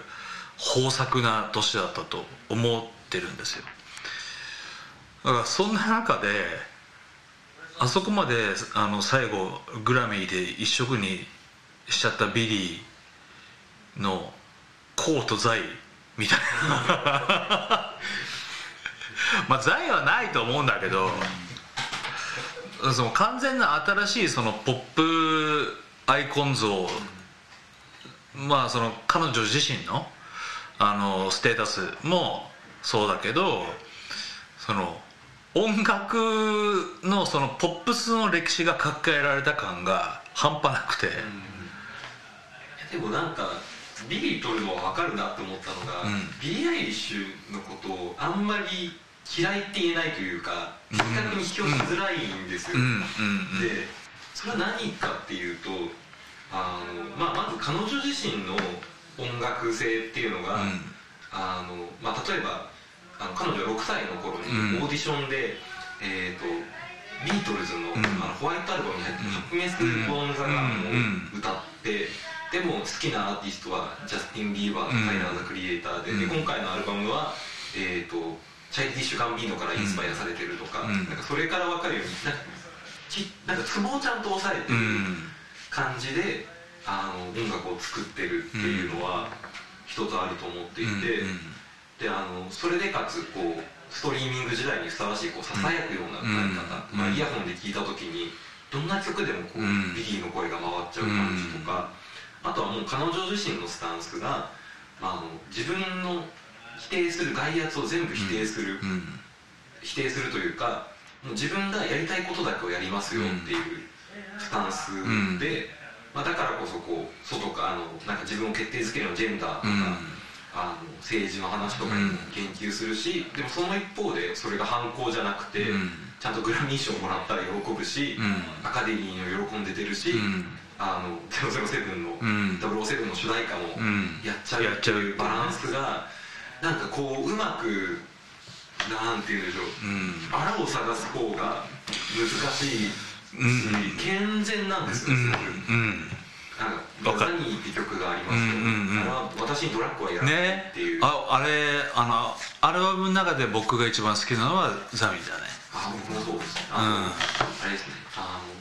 [SPEAKER 1] 豊作な年だったと思ってるんですよ。だからそんな中であそこまであの最後グラミーで一色にしちゃったビリーのコート財みたいなまあ財はないと思うんだけどその完全な新しいそのポップアイコン像まあその彼女自身のあのステータスもそうだけどその音楽のそのポップスの歴史が書き換えられた感が半端なくて、
[SPEAKER 5] でもなんかビリー取るのは分かるなって思ったのが、
[SPEAKER 1] うん。
[SPEAKER 5] ビリー・アイリッシュのことをあんまり嫌いって言えないというか的確に引き寄せづらいんですよ、
[SPEAKER 1] うんうん
[SPEAKER 5] でそれは何かっていうとあの、まあ、まず彼女自身の音楽性っていうのが、
[SPEAKER 1] うん。
[SPEAKER 5] あのまあ、例えばあの彼女は6歳の頃に
[SPEAKER 1] うん。
[SPEAKER 5] オーディションで、えー、とビートルズの,、
[SPEAKER 1] うん。
[SPEAKER 5] あのホワイトアルバムに入ってる「ハッピネス・ボーン・ザ・ガン」を歌って、でも好きなアーティストはジャスティン・ビーバー
[SPEAKER 1] うん。
[SPEAKER 5] の「タイラー・ザ・クリエイターで」で
[SPEAKER 1] うん。
[SPEAKER 5] 今回のアルバムは、えー、とチャイルディッシュ・ガンビーノからインスパイアされてるとか,、
[SPEAKER 1] うん。
[SPEAKER 5] なんかそれから分かるようになんかちなんかツボをちゃんと押さえて
[SPEAKER 1] う
[SPEAKER 5] る
[SPEAKER 1] ん。
[SPEAKER 5] 感じで、あの音楽を作ってるっていうのは一つあると思っていて。であのそれでかつこうストリーミング時代にふさわしいこうささやくような歌い方、
[SPEAKER 1] うん。
[SPEAKER 5] まあ、イヤホンで聴いた時にどんな曲でもこう、
[SPEAKER 1] うん。
[SPEAKER 5] ビギーの声が回っちゃう感じとか、あとはもう彼女自身のスタンスが、まあ、あの自分の否定する外圧を全部否定する、
[SPEAKER 1] うん
[SPEAKER 5] 否定するというかもう自分がやりたいことだけをやりますよっていうスタンスで、まあ、だからこそこう外かあのなんか自分を決定づけるようなジェンダーとか、
[SPEAKER 1] うん。
[SPEAKER 5] あの政治の話とかにも言及するし、でもその一方でそれが反抗じゃなくて、
[SPEAKER 1] うん。
[SPEAKER 5] ちゃんとグラミー賞もらったら喜ぶし、
[SPEAKER 1] うん。
[SPEAKER 5] アカデミーの喜んで出るし、
[SPEAKER 1] うん。
[SPEAKER 5] あの007の、
[SPEAKER 1] うん。
[SPEAKER 5] 007の主題歌も
[SPEAKER 1] うん。
[SPEAKER 5] やっちゃう
[SPEAKER 1] やっちゃう
[SPEAKER 5] っていうバランスがなんかこううまくなんて言うんでしょう。
[SPEAKER 1] うん。
[SPEAKER 5] あらを探す方が難しいし、
[SPEAKER 1] うん。
[SPEAKER 5] 健全なんです
[SPEAKER 1] うん。
[SPEAKER 5] よすごく。
[SPEAKER 1] うん。
[SPEAKER 5] なん
[SPEAKER 1] わか
[SPEAKER 5] ザニーって曲がありますよ、
[SPEAKER 1] うんうんうん。
[SPEAKER 5] 私にドラッグはやらない
[SPEAKER 1] ね
[SPEAKER 5] っていう、
[SPEAKER 1] ああれあのアルバムの中で僕が一番好きなのはザミだね。
[SPEAKER 5] あ僕もそうです。ねあの、あれですね。あの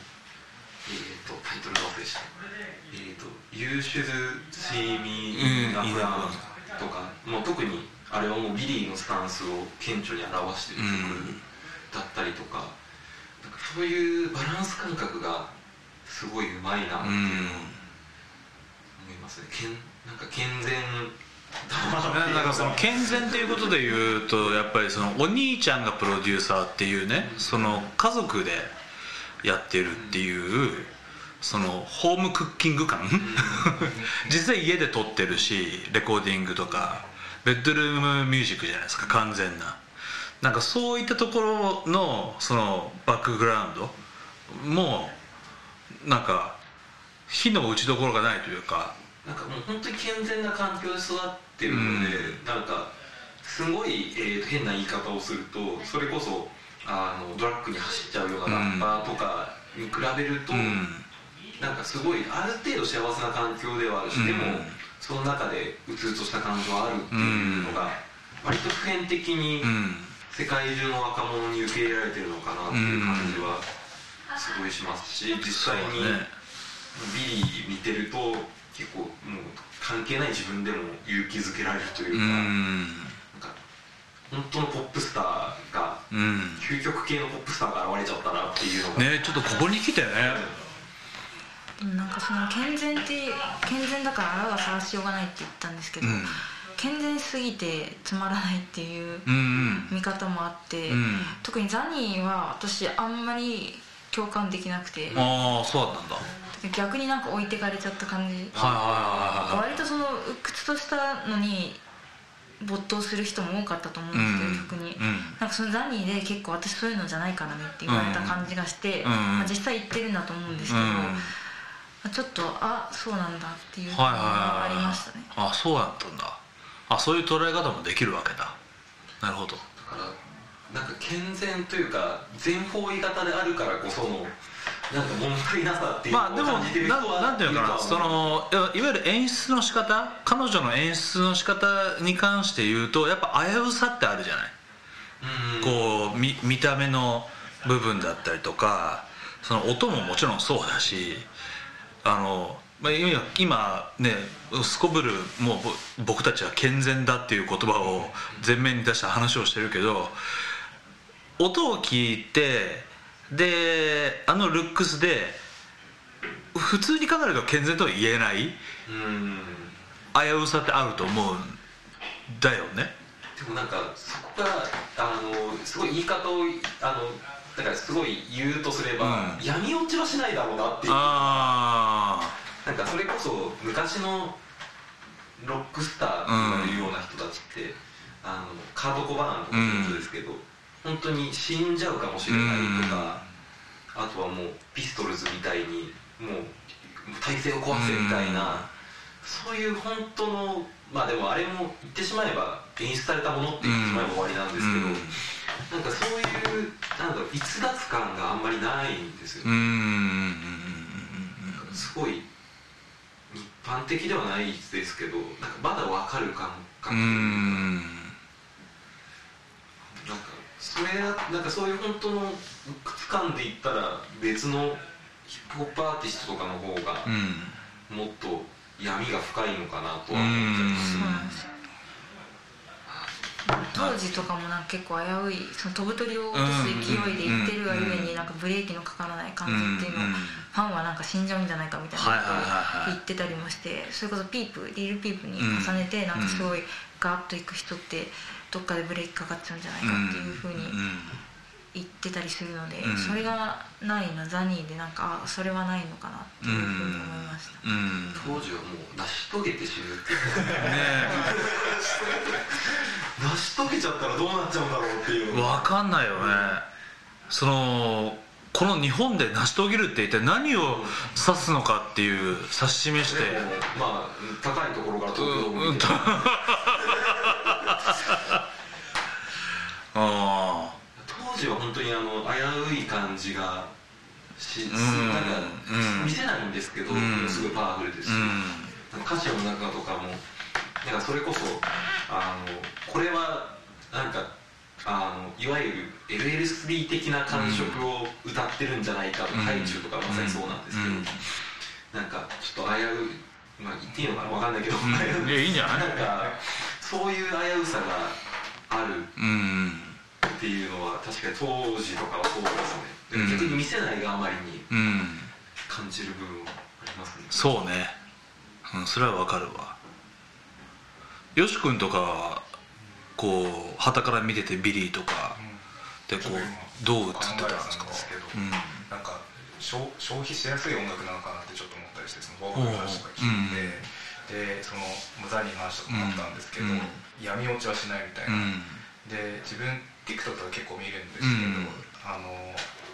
[SPEAKER 5] えっ、とタイトル忘れした。えっ、と「You should see me in
[SPEAKER 1] うん
[SPEAKER 5] a crown とか、もう特にあれはもうビリーのスタンスを顕著に表している
[SPEAKER 1] うん。
[SPEAKER 5] 曲だったりとか,、そういうバランス感覚がすごいうまいなっていうのを思いますね。けんなんか健全だな
[SPEAKER 1] なんかその健全ということで言うとやっぱりそのお兄ちゃんがプロデューサーっていうねその家族でやってるっていうそのホームクッキング感。実際家で撮ってるしレコーディングとか。ベッドルームミュージックじゃないですか完全な。なんかそういったところのそのバックグラウンドもなんか火の打ちどころがないというか。
[SPEAKER 5] なんかもう本当に健全な環境で育ってるので、なんかすごい、えーと変な言い方をするとそれこそあのドラッグに走っちゃうようなラッパーとかに比べると、
[SPEAKER 1] うん
[SPEAKER 5] なんかすごいある程度幸せな環境ではあるし、でも
[SPEAKER 1] うん
[SPEAKER 5] その中でうつうつとした感情はあるっていうのが割と普遍的に
[SPEAKER 1] うん。
[SPEAKER 5] 世界中の若者に受け入れられてるのかなっていう感じはすごいしますし実際にビリー見てると結構もう関係ない自分でも勇気づけられるという
[SPEAKER 1] う
[SPEAKER 5] か,、本当のポップスターが
[SPEAKER 1] うん。
[SPEAKER 5] 究極系のポップスターが現れちゃったなっていうのが、
[SPEAKER 1] ねちょっとここに来てね
[SPEAKER 4] でもなんかその健全って健全だからあらが探しようがないって言ったんですけど、
[SPEAKER 1] うん。
[SPEAKER 4] 健全すぎてつまらないっていう
[SPEAKER 1] うん
[SPEAKER 4] 見方もあって、
[SPEAKER 1] うん。
[SPEAKER 4] 特にザニーは私あんまり共感できなくて、
[SPEAKER 1] ああそうだったんだ。は
[SPEAKER 4] 逆になんか置いてかれちゃった感じ。
[SPEAKER 1] いはいはいはい
[SPEAKER 4] 割とその鬱屈としたのに没頭する人も多かったと思うんですけど、
[SPEAKER 1] うん。
[SPEAKER 4] 逆に、
[SPEAKER 1] うん。
[SPEAKER 4] なんかそのザニーで結構私そういうのじゃないからねって言われた感じがして、
[SPEAKER 1] うん。うん。
[SPEAKER 4] まあ、実際言ってるんだと思うんですけど、ちょっとあそうなんだっていうの
[SPEAKER 1] はいはい
[SPEAKER 4] があ
[SPEAKER 1] はい。
[SPEAKER 4] りましたね。
[SPEAKER 1] あそうだったんだ。あそういう捉え方もできるわけだ。なるほど。
[SPEAKER 5] だからなんか健全というか全方位型であるからこそのなんか物足りなさっていう
[SPEAKER 1] まあでも
[SPEAKER 5] のを感じてる人は
[SPEAKER 1] ななんていうのかな。そのいわゆる演出の仕方彼女の演出の仕方に関して言うとやっぱ危うさってあるじゃない。
[SPEAKER 5] うん
[SPEAKER 1] こう見見た目の部分だったりとかその音ももちろんそうだしあの、まあ、今今ねすこぶるもうぼ僕たちは健全だっていう言葉を前面に出した話をしてるけど音を聞いてであのルックスで普通に考えると健全とは言えない
[SPEAKER 5] うん。
[SPEAKER 1] 危うさってあると思うんだよね。
[SPEAKER 5] でもなんかそこがあのすごい言い方をあのだからすごい言うとすれば、
[SPEAKER 1] うん。
[SPEAKER 5] 闇落ちはしないだろうなっていう。
[SPEAKER 1] あ
[SPEAKER 5] なんかそれこそ昔のロックスターと言われるような人たちって、あのカード・コバーンとかそうですけど、本当に死んじゃうかもしれないとか、あとはもうピストルズみたいにもう体制を壊せみたいな、そういう本当のまあでもあれも言ってしまえば演出されたものって言ってしまえば終わりなんですけど、なんかそういうなんだろう逸脱感があんまりないんですよ。
[SPEAKER 1] うん。うん。うん。
[SPEAKER 5] すごい一般的ではないですけどなんかまだ分かる感覚
[SPEAKER 1] う
[SPEAKER 5] なん。かそれなん。かそういう本当の区間で言ったら別のヒップホップアーティストとかの方が
[SPEAKER 1] うん。
[SPEAKER 5] もっと闇が深いのかなとは思っちゃいます
[SPEAKER 4] 当時とかもなんか結構危ういその飛ぶ鳥を落とす勢いでいってるがゆえになんかブレーキのかからない感じっていうのをファンはなんか死んじゃうんじゃないかみたいな
[SPEAKER 1] はいはいはいはい。
[SPEAKER 4] 言ってたりもしてそれこそピープリルピープに重ねてなんかすごいガーッといく人ってどっかでブレーキかかっちゃうんじゃないかっていうふうに言ってたりするので
[SPEAKER 1] うん。
[SPEAKER 4] それがないのザニーでなんかあそれはないのかなっていうふうに思いました。
[SPEAKER 1] うん。うん
[SPEAKER 5] 当時はもう成し遂げて死ぬっていう
[SPEAKER 1] ね
[SPEAKER 5] 成し遂げちゃったらどうなっちゃうんだろうっていう。
[SPEAKER 1] え分かんないよね。そのこの日本で成し遂げるって一体何を指すのかっていう指し示して。
[SPEAKER 5] まあ高いところから飛ぶよ
[SPEAKER 1] うん。
[SPEAKER 5] みたいな
[SPEAKER 1] あ
[SPEAKER 5] 当時は本当にあの危うい感じがし、
[SPEAKER 1] ん
[SPEAKER 5] なんか
[SPEAKER 1] うん。
[SPEAKER 5] 見せないんですけど、
[SPEAKER 1] うん。
[SPEAKER 5] すごいパワフルですし、歌詞の中とかもなんかそれこそあのこれはなんかあのいわゆる LL3 的な感触を歌ってるんじゃないかとか、
[SPEAKER 1] うん。
[SPEAKER 5] ハイチュウとかまさにそうなんですけど、
[SPEAKER 1] うん。
[SPEAKER 5] なんかちょっと危ういまあ言っていいのかなわかんないけど、
[SPEAKER 1] うん。いやいいんじゃない？
[SPEAKER 5] なんかそういう危うさがある。
[SPEAKER 1] うん
[SPEAKER 5] っていうのは確かに当時とかはそうですね。
[SPEAKER 1] うん。
[SPEAKER 5] 逆に見せないがあまりに
[SPEAKER 1] うん。
[SPEAKER 5] 感じる部分はありますね。
[SPEAKER 1] そうね、うん、それはわかるわ。よし君とかはこう旗から見ててビリーとかでこうどう映ってたんですか？うん。
[SPEAKER 6] なんか消消費しやすい音楽なのかなってちょっと思ったりしてそのボーカルの話とか聞いて、でそのザニーの話とかもあったんですけど、
[SPEAKER 1] うん。
[SPEAKER 6] 闇落ちはしないみたい
[SPEAKER 1] うん。
[SPEAKER 6] な、で自分 TikTok とか結構見るんですけど、
[SPEAKER 1] うん。
[SPEAKER 6] あの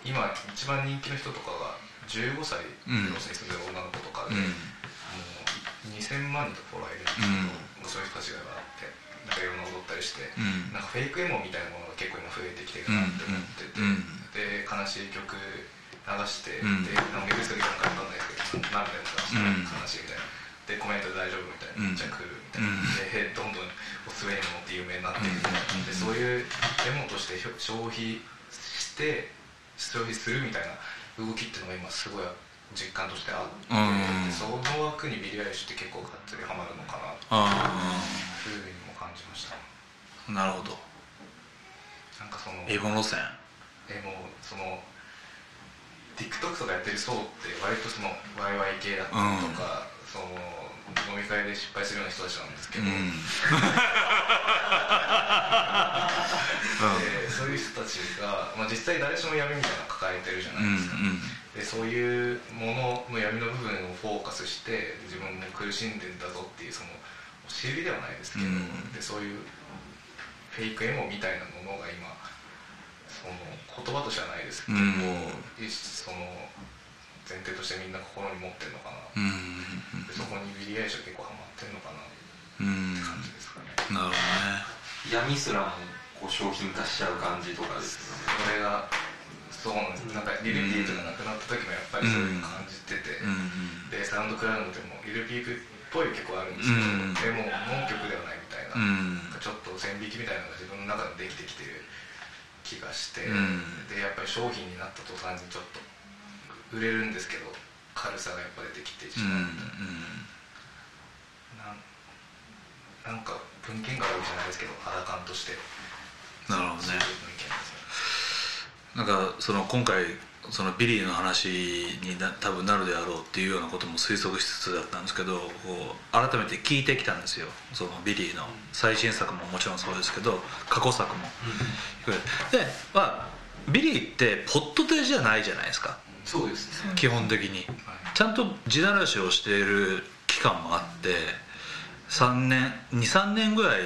[SPEAKER 6] 今一番人気の人とかが15歳
[SPEAKER 1] うん。
[SPEAKER 6] ロスに住んでる女の子とかで、
[SPEAKER 1] うん。
[SPEAKER 6] もう2000万人とフォロワーいるんですけど、そういう人たちがあってなんかいろんな踊ったりして、
[SPEAKER 1] うん。
[SPEAKER 6] なんかフェイクエモみたいなものが結構今増えてきてるなって思ってて、
[SPEAKER 1] うん。
[SPEAKER 6] で悲しい曲流して、
[SPEAKER 1] うん。
[SPEAKER 6] でなんかめぐりすぎたのかんないですけど涙も出して悲しいみたいなでコメントで大丈夫みたいな、
[SPEAKER 1] うん。
[SPEAKER 6] じゃあ来るみたいな、
[SPEAKER 1] うん。
[SPEAKER 6] でどんどんおすすめにもって有名になっていくみたいな、
[SPEAKER 1] うん。
[SPEAKER 6] でそういうエモとして消費して消費するみたいな動きっていうのが今すごい実感としてあって、
[SPEAKER 1] うん。
[SPEAKER 6] でその枠にビリー・アイリッシュって結構がっつりハマるのかなと
[SPEAKER 1] あ
[SPEAKER 6] いうふうにも感じました。
[SPEAKER 1] あなるほど。
[SPEAKER 6] なんかその
[SPEAKER 1] エゴ路線？
[SPEAKER 6] えもうその TikTok とかやってる層って割とそのワイワイ系だったりとか、その飲み会で失敗するような人たちなんですけど、
[SPEAKER 1] うん。
[SPEAKER 6] でそういう人たちが、まあ、実際誰しも闇みたいなの抱えてるじゃないですか、でそういうものの闇の部分をフォーカスして自分も苦しんでんだぞっていうそのお尻ではないですけど、
[SPEAKER 1] うん。
[SPEAKER 6] でそういうフェイクエモみたいなものが今その言葉としてはないですけど、
[SPEAKER 1] うん
[SPEAKER 6] 一その前提としてみんな心に持ってるのかな、
[SPEAKER 1] うん。
[SPEAKER 6] でそこにビリー・アイリッシュ結構ハマってるのかな。っ
[SPEAKER 1] うん。
[SPEAKER 6] て感じですかね、
[SPEAKER 1] なるほどね
[SPEAKER 5] 闇すらもこう商品化しちゃう感じとかですよね。
[SPEAKER 6] それがそうなんですなんかリルピープがなくなった時もやっぱりそういうの感じてて、
[SPEAKER 1] うん
[SPEAKER 6] でサウンドクラウドでもリルピープっぽい曲はあるんですけど、
[SPEAKER 1] うん。
[SPEAKER 6] でも本曲ではないみたいな,、
[SPEAKER 1] うん。
[SPEAKER 6] ちょっと線引きみたいなのが自分の中でできてきてる気がして、
[SPEAKER 1] うん。
[SPEAKER 6] でやっぱり商品になった途端にちょっと売れるんですけど軽さがやっぱ出てきてし
[SPEAKER 1] うん
[SPEAKER 6] まう、なんなんか文献があるわけじゃないですけど肌感として。
[SPEAKER 1] なるほどね。なんかその今回そのビリーの話にな多分なるであろうっていうようなことも推測しつつだったんですけど改めて聞いてきたんですよ。そのビリーの。最新作ももちろんそうですけど過去作も、でまあビリーってぽっと出じゃないじゃないですか
[SPEAKER 5] そうですね。
[SPEAKER 1] 基本的に。ちゃんと地ならしをしている期間もあって3年23年ぐらい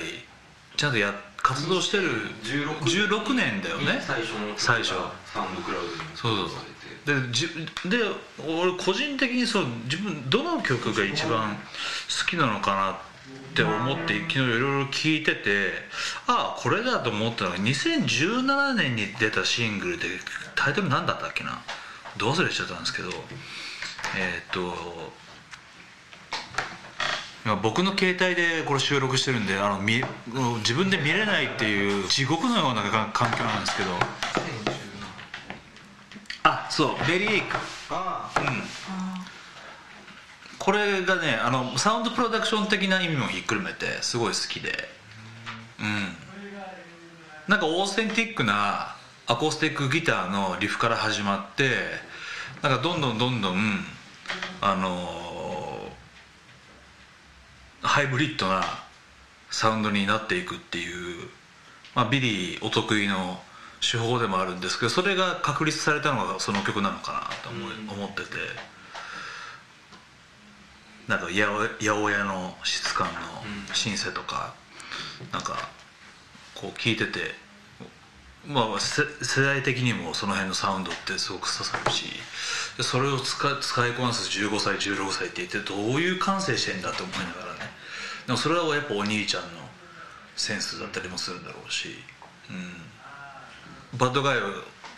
[SPEAKER 1] ちゃんとや活動してる
[SPEAKER 5] 16
[SPEAKER 1] 16年。だよね。
[SPEAKER 5] 最初の
[SPEAKER 1] 最初。
[SPEAKER 5] サウンドクラウドに。
[SPEAKER 1] そう
[SPEAKER 5] されて
[SPEAKER 1] でじで俺個人的にそう自分どの曲が一番好きなのかなって思って昨日いろいろ聞いててああこれだと思ったのが2017年に出たシングルでタイトル何だったっけなど忘れしちゃったんですけどえーっと今僕の携帯でこれ収録してるんであの見自分で見れないっていう地獄のようなか環境なんですけど。あそう。ベリーエイク
[SPEAKER 6] あ。
[SPEAKER 1] これがねあのサウンドプロダクション的な意味もひっくるめてすごい好きで。うん。なんかオーセンティックなアコースティックギターのリフから始まってなんかどんどんどんどんあのーハイブリッドなサウンドになっていくっていう、まあ、ビリーお得意の手法でもあるんですけどそれが確立されたのがその曲なのかなと思い、思ってて。なんか八百八百屋の質感のシンセとか、なんかこう聴いててまあ世代的にもその辺のサウンドってすごく刺さるしでそれを使使いこなす15歳16歳って言ってどういう感性してんだって思いながらね。でもそれはやっぱお兄ちゃんのセンスだったりもするんだろうし、うん、 bad guy を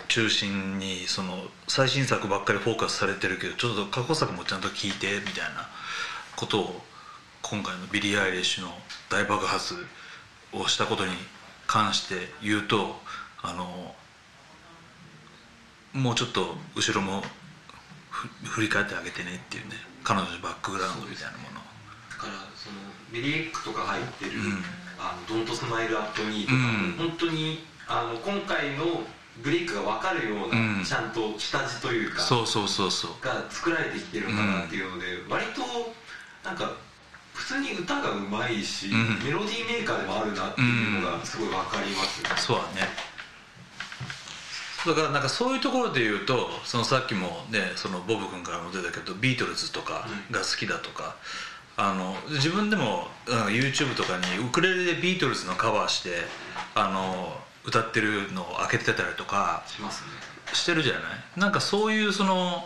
[SPEAKER 1] 中心にその最新作ばっかりフォーカスされてるけどちょっと過去作もちゃんと聞いてみたいなことを今回のビリー・アイリッシュの大爆発をしたことに関して言うとあのもうちょっと後ろもふ振り返ってあげてねっていうね彼女のバックグラウンドみたいなもの
[SPEAKER 5] だからその bellyache とか入ってる
[SPEAKER 1] うん「
[SPEAKER 5] あの Don't Smile at Me とか、
[SPEAKER 1] うん。
[SPEAKER 5] 本当にあの今回のブレイクが分かるような、
[SPEAKER 1] うん。
[SPEAKER 5] ちゃんと下地というか
[SPEAKER 1] そうそうそうそう。
[SPEAKER 5] が作られてきてるんだなっていうので、割となんか普通に歌がうまいし、
[SPEAKER 1] うん。
[SPEAKER 5] メロディーメーカーでもあるなっていうのがすごい分かります、
[SPEAKER 1] そうだねだからなんかそういうところで言うとそのさっきもねそのボブ君からも出たけどビートルズとかが好きだとか、あの自分でも YouTube とかにウクレレでビートルズのカバーしてあの歌ってるのを開けてたりとか
[SPEAKER 5] しますね。
[SPEAKER 1] してるじゃない？なんかそういうその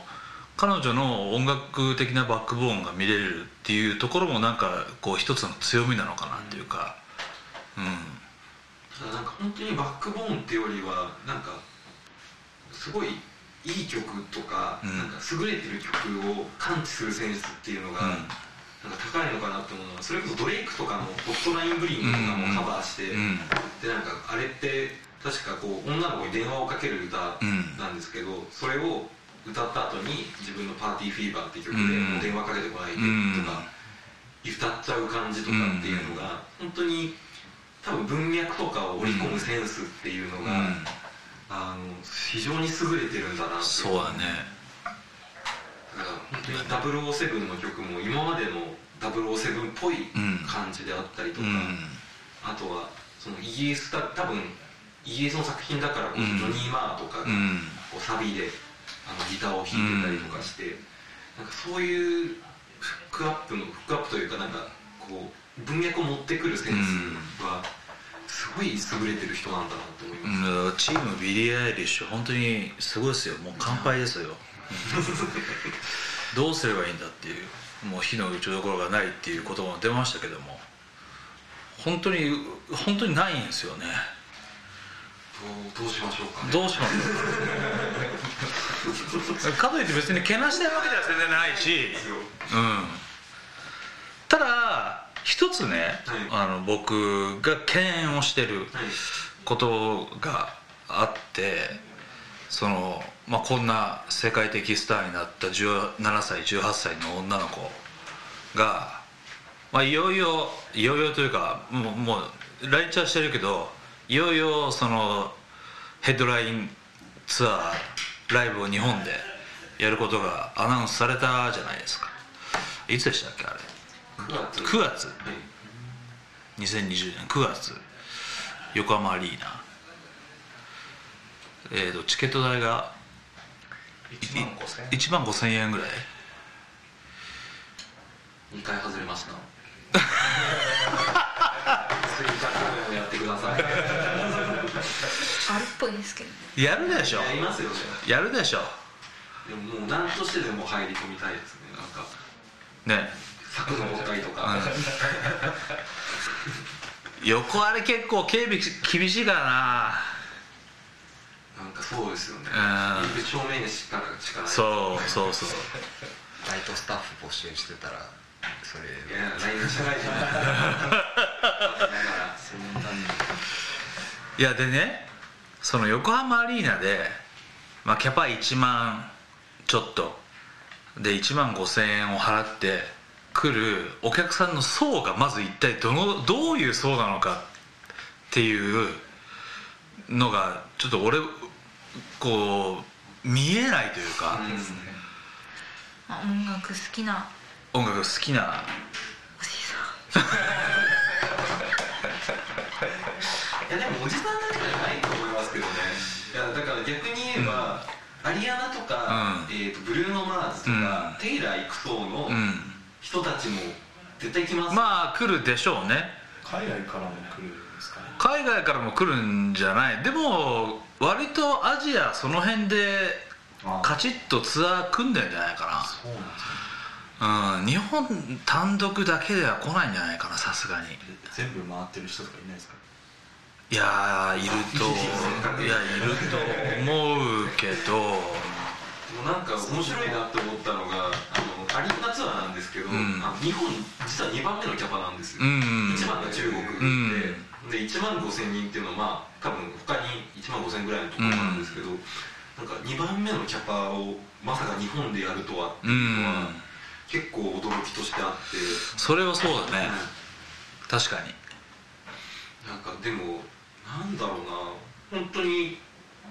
[SPEAKER 1] 彼女の音楽的なバックボーンが見れるっていうところもなんかこう一つの強みなのかなっていうか。うん。
[SPEAKER 5] ただなんか本当にバックボーンってよりはなんかすごいいい曲とか,、
[SPEAKER 1] うん。
[SPEAKER 5] なんか優れてる曲を感知するセンスっていうのが、
[SPEAKER 1] うん。
[SPEAKER 5] なんか高いのかなって思うのはそれこそドレイクとかの「ホットラインブリング」とかもカバーして、
[SPEAKER 1] うん。
[SPEAKER 5] でなんかあれって確かこう女の子に電話をかける歌
[SPEAKER 1] うん。
[SPEAKER 5] なんですけど、それを歌った後に自分の「パーティーフィーバー」っていう曲で電話かけてこないで
[SPEAKER 1] うん。
[SPEAKER 5] とか歌っちゃう感じとかっていうのが本当に多分文脈とかを織り込むセンスっていうのが、
[SPEAKER 1] うん
[SPEAKER 5] あの非常に優れてるんだなって。
[SPEAKER 1] そうだね。
[SPEAKER 5] だから本当に007の曲も今までの007っぽい
[SPEAKER 1] うん
[SPEAKER 5] 感じであったりとか、
[SPEAKER 1] うん。
[SPEAKER 5] あとはそのイギリスだ多分イギリスの作品だからジョニー・マーとかが
[SPEAKER 1] うん。
[SPEAKER 5] こうサビであのギターを弾いてたりとかして、なんかそういうフックアップのフックアップというかなんかこう文脈を持ってくるセンスはすごい優れてる人なんだなと思います、
[SPEAKER 1] うんチームビリー・アイリッシュ本当にすごいですよ。もう乾杯ですよ。どうすればいいんだっていうもう火の打ちどころがないっていうことも出ましたけども。本当に本当にないんですよね。
[SPEAKER 5] どうしましょうかね。
[SPEAKER 1] どうします かといって別にけなしてるわけじゃ全然ないし。うん。ただ一つね、あの僕が敬遠をしてる
[SPEAKER 5] はい。
[SPEAKER 1] ことがあってその、まあ、こんな世界的スターになった17歳18歳の女の子が、まあ、いよいよいよいよというかもうもう来日はしてるけどいよいよそのヘッドラインツアーライブを日本でやることがアナウンスされたじゃないですか。いつでしたっけあれ？
[SPEAKER 5] 9月。
[SPEAKER 1] 9月
[SPEAKER 5] はい
[SPEAKER 1] 2020年9月。横浜アリーナ。えー、とチケット代が
[SPEAKER 6] 1万5000円。
[SPEAKER 1] 1万5000円ぐらい
[SPEAKER 5] ？2回外れました追加やってください。
[SPEAKER 4] あるっぽいですけどね。
[SPEAKER 1] やるでしょ。
[SPEAKER 5] やりますよね
[SPEAKER 1] やるでしょ。
[SPEAKER 5] でももう何としてでも入り込みたいですねなんか。
[SPEAKER 1] ね
[SPEAKER 5] 柵登ったりとか、
[SPEAKER 1] 横あれ結構警備厳しいからな。
[SPEAKER 5] なんかそうですよね。
[SPEAKER 1] う
[SPEAKER 5] 正面にしかしかない。
[SPEAKER 1] そうそうそう。
[SPEAKER 3] ライトスタッフ募集してたらそれ
[SPEAKER 5] いや LINE 社会人だからそん。なに
[SPEAKER 1] いやでねその横浜アリーナで、まあ、キャパ1万ちょっと。で1万5000円を払って来るお客さんの層がまず一体どのどういう層なのかっていうのがちょっと俺こう見えないというか、
[SPEAKER 4] まあ音楽好きな
[SPEAKER 1] 音楽好きな。
[SPEAKER 4] おじさん。
[SPEAKER 5] いやでもおじさんだけじゃないと思いますけどね。いやだから逆に言えば、アリアナとか、
[SPEAKER 1] うん。
[SPEAKER 5] えー、とブルーノ・マーズとか、
[SPEAKER 1] うん。
[SPEAKER 5] テイラー行く層の
[SPEAKER 1] うん
[SPEAKER 5] 人たちも絶対来ます、
[SPEAKER 1] まあ来るでしょうね。
[SPEAKER 6] 海外からも来るんですかね。
[SPEAKER 1] 海外からも来るんじゃない。でも割とアジアその辺で
[SPEAKER 6] あ
[SPEAKER 1] カチッとツアー組んでんじゃないか
[SPEAKER 6] そうなんですね。
[SPEAKER 1] なうん日本単独だけでは来ないんじゃないかなさすがに。
[SPEAKER 6] 全部回ってる人とかいないですか？
[SPEAKER 1] いやーいるといやいると思うけど。
[SPEAKER 5] でもなんか面白いなって思ったのがあのアリーナツアーなんですけど、
[SPEAKER 1] ん。
[SPEAKER 5] あの日本実は2番目のキャパなんですよ、
[SPEAKER 1] うん
[SPEAKER 5] 1番が中国で、で1万5000人っていうのはまあ多分他に1万5000ぐらいのところなんですけど、なんか2番目のキャパをまさか日本でやるとはって
[SPEAKER 1] う
[SPEAKER 5] いうのは、
[SPEAKER 1] ん。
[SPEAKER 5] 結構驚きとしてあって、
[SPEAKER 1] それはそうだね。
[SPEAKER 5] う
[SPEAKER 1] 確かに。
[SPEAKER 5] んなんかでもなんだろうな。本当に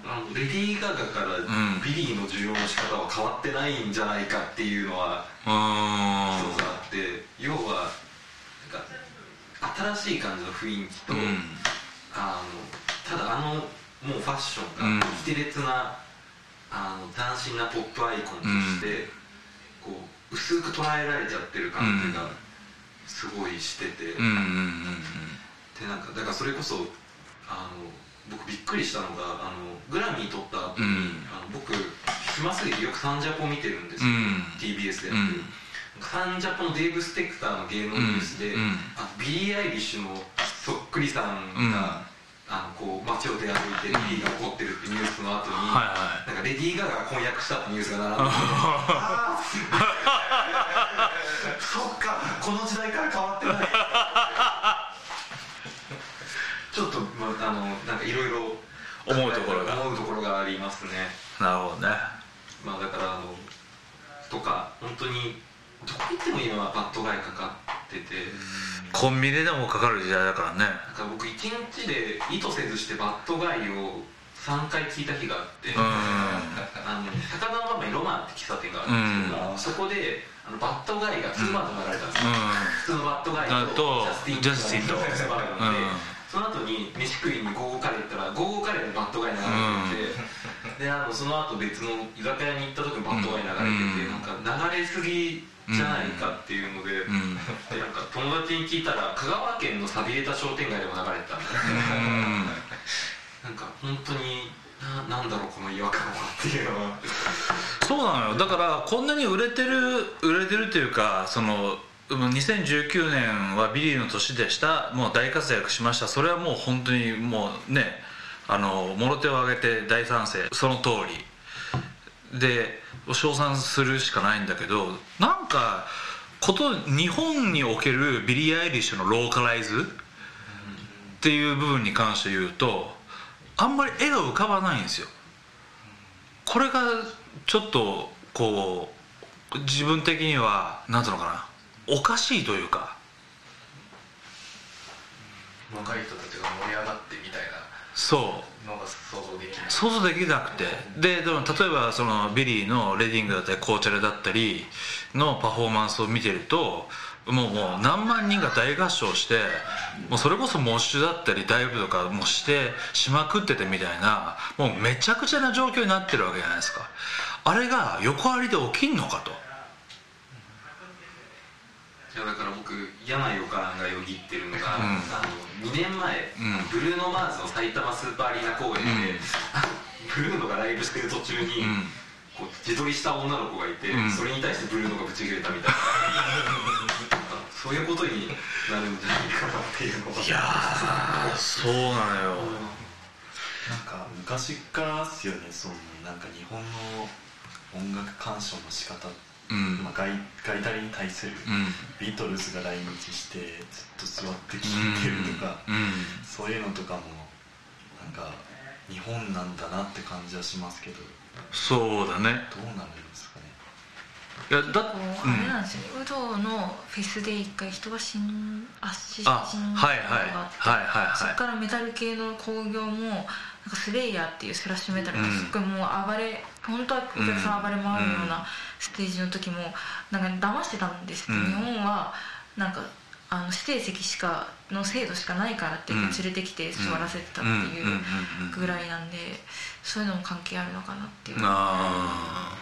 [SPEAKER 5] あのレディー・ガガから
[SPEAKER 1] ん。
[SPEAKER 5] ビリーの需要の仕方は変わってないんじゃないかっていうのは一つあって要はなんか新しい感じの雰囲気と、
[SPEAKER 1] うん。
[SPEAKER 5] あのただあのもうファッショ
[SPEAKER 1] うん。
[SPEAKER 5] ンが奇烈な、あの斬新なポップアイコンとして、こう薄く捉えられちゃってる感じがすごいしてて、
[SPEAKER 1] うんうんうん。
[SPEAKER 5] でなんかだからそれこそあの僕びっくりしたのがあのグラミー取った後に、
[SPEAKER 1] うん。
[SPEAKER 5] あの僕暇すぎてよくサンジャポ見てるんですよ、
[SPEAKER 1] うん。
[SPEAKER 5] TBS でやってる、サンジャポのデーブ・スペクターの芸能ニュースで、
[SPEAKER 1] うん。うん。
[SPEAKER 5] あビリー・アイリッシュのそっくりさんが、あのこう街を出歩いてビリーが怒ってるってニュースの後に、
[SPEAKER 1] はいはい
[SPEAKER 5] なんかレディー・ガガが婚約したってニュースが並んでて。そっかこの時代から変わってないちょっと、まあ、あのなんかいろいろ
[SPEAKER 1] 思うところが
[SPEAKER 5] 思うところがありますね。
[SPEAKER 1] なるほどね。
[SPEAKER 5] まあだからあのとか本当にどこ行っても今はバッドガイかかってて。
[SPEAKER 1] コンビニでもかかる時代だからね。
[SPEAKER 5] なんか僕一日で意図せずしてバッドガイを3回聞いた日があって、
[SPEAKER 1] うん。
[SPEAKER 5] あの高田馬場にロマンって喫茶店があるんですけど、
[SPEAKER 6] うん。
[SPEAKER 5] そこであのバッドガイが2バンド流れたんですよ、普通の bad guy
[SPEAKER 1] あと
[SPEAKER 5] と
[SPEAKER 1] ジャスティンと
[SPEAKER 5] 2バージョンで、
[SPEAKER 1] うん
[SPEAKER 5] その後に飯食いにゴーゴーカレー行ったらゴーゴーカレーのバッドガイ流れてて、であのその後別の居酒屋に行った時も bad guy 流れてて、
[SPEAKER 1] うん。
[SPEAKER 5] なんか流れすぎじゃないかっていうので、
[SPEAKER 1] うん。
[SPEAKER 5] でなんか友達に聞いたら香川県の寂れた商店街でも流れてたみたいな。なんか本当にななんだろうこの違和感はっていうのは。
[SPEAKER 1] そうなのよ。だからこんなに売れてる売れてるっていうかその2019年はビリーの年でした。もう大活躍しました。それはもう本当にもうねあのもろ手を挙げて大賛成。その通り。で称賛するしかないんだけどなんかこと日本におけるビリー・アイリッシュのローカライズっていう部分に関して言うとあんまり絵が浮かばないんですよ。これがちょっとこう自分的にはなんていうのかな。おかしいというか。
[SPEAKER 6] 若い人たちが盛り上がってみたい
[SPEAKER 1] そう。
[SPEAKER 6] なのが想像できない。
[SPEAKER 1] 想像できなくて。ででも例えばそのビリーのレディングだったりコーチェラだったりのパフォーマンスを見てるともうもう何万人が大合唱してもうそれこそモッシュだったりダイブとかもしてしまくっててみたいなもうめちゃくちゃな状況になってるわけじゃないですか。あれが横ありで起きんのかと。
[SPEAKER 5] いやだから僕嫌な予感がよぎってるのが、
[SPEAKER 1] うん。
[SPEAKER 5] あの2年前、
[SPEAKER 1] うん。
[SPEAKER 5] ブルーノ・マーズの埼玉スーパーアリーナ公演で、
[SPEAKER 1] うん。
[SPEAKER 5] ブルーノがライブしてる途中に、
[SPEAKER 1] うん。
[SPEAKER 5] こう自撮りした女の子がいて、
[SPEAKER 1] うん。
[SPEAKER 5] それに対してブルーノがブチ切れたみたいな。そういうことになるんじゃないかなっていうのは。い
[SPEAKER 1] やーそうなのよ。
[SPEAKER 2] なんか昔からですよねそのなんか日本の音楽鑑賞の仕方、
[SPEAKER 1] うん
[SPEAKER 2] まあ、ガイガイタレに対する、
[SPEAKER 1] うん。
[SPEAKER 2] ビートルズが来日してずっと座って聴いてるとか、
[SPEAKER 1] うん。
[SPEAKER 2] そういうのとかもなんか日本なんだなって感じはしますけど
[SPEAKER 1] そうだね。
[SPEAKER 2] どうなるんですかね？
[SPEAKER 1] いやだ
[SPEAKER 4] あれなんですよね、有働のフェスで一回人が死ん圧死死んだ
[SPEAKER 1] あはいはい
[SPEAKER 4] のがあって
[SPEAKER 1] はいはいはい
[SPEAKER 4] そこからメタル系の興行もなんかスレイヤーっていうスラッシュメタルがすっごいもう暴れ、本当はお客さん暴れ回るようなステージの時もなんか騙してたんですって、
[SPEAKER 1] うん。
[SPEAKER 4] 日本はなんかあの指定席しかの制度しかないからって言って連れてきて座らせてたっていうぐらいなんでそういうのも関係あるのかなっていう。
[SPEAKER 1] あ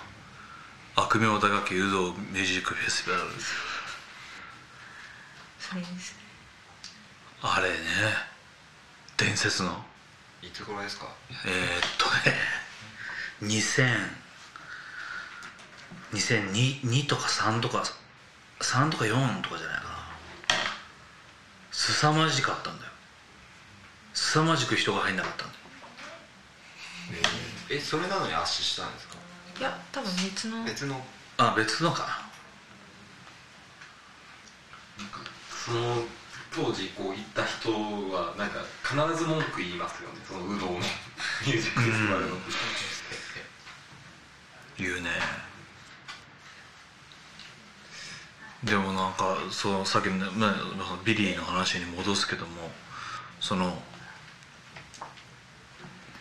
[SPEAKER 1] あ悪名高き有働ミュージックフェスティバル
[SPEAKER 4] それです。ね
[SPEAKER 1] あれね。伝説の。
[SPEAKER 3] いつ頃ですか？
[SPEAKER 1] えー、っとね。2000 2002とか3とか3とか4とかじゃないかな。凄まじかったんだよ。凄まじく人が入んなかったんだよ。
[SPEAKER 3] えそれなのに圧死したんですか？
[SPEAKER 4] いや多分別の。
[SPEAKER 3] 別の。
[SPEAKER 1] あ別のか
[SPEAKER 5] その当時こう行った人はなんか必ず文句言いますよね。その有働のミュージックフェスティバルの、
[SPEAKER 1] 言うねでもなんかそのさっきの、ね、まあビリーの話に戻すけどもその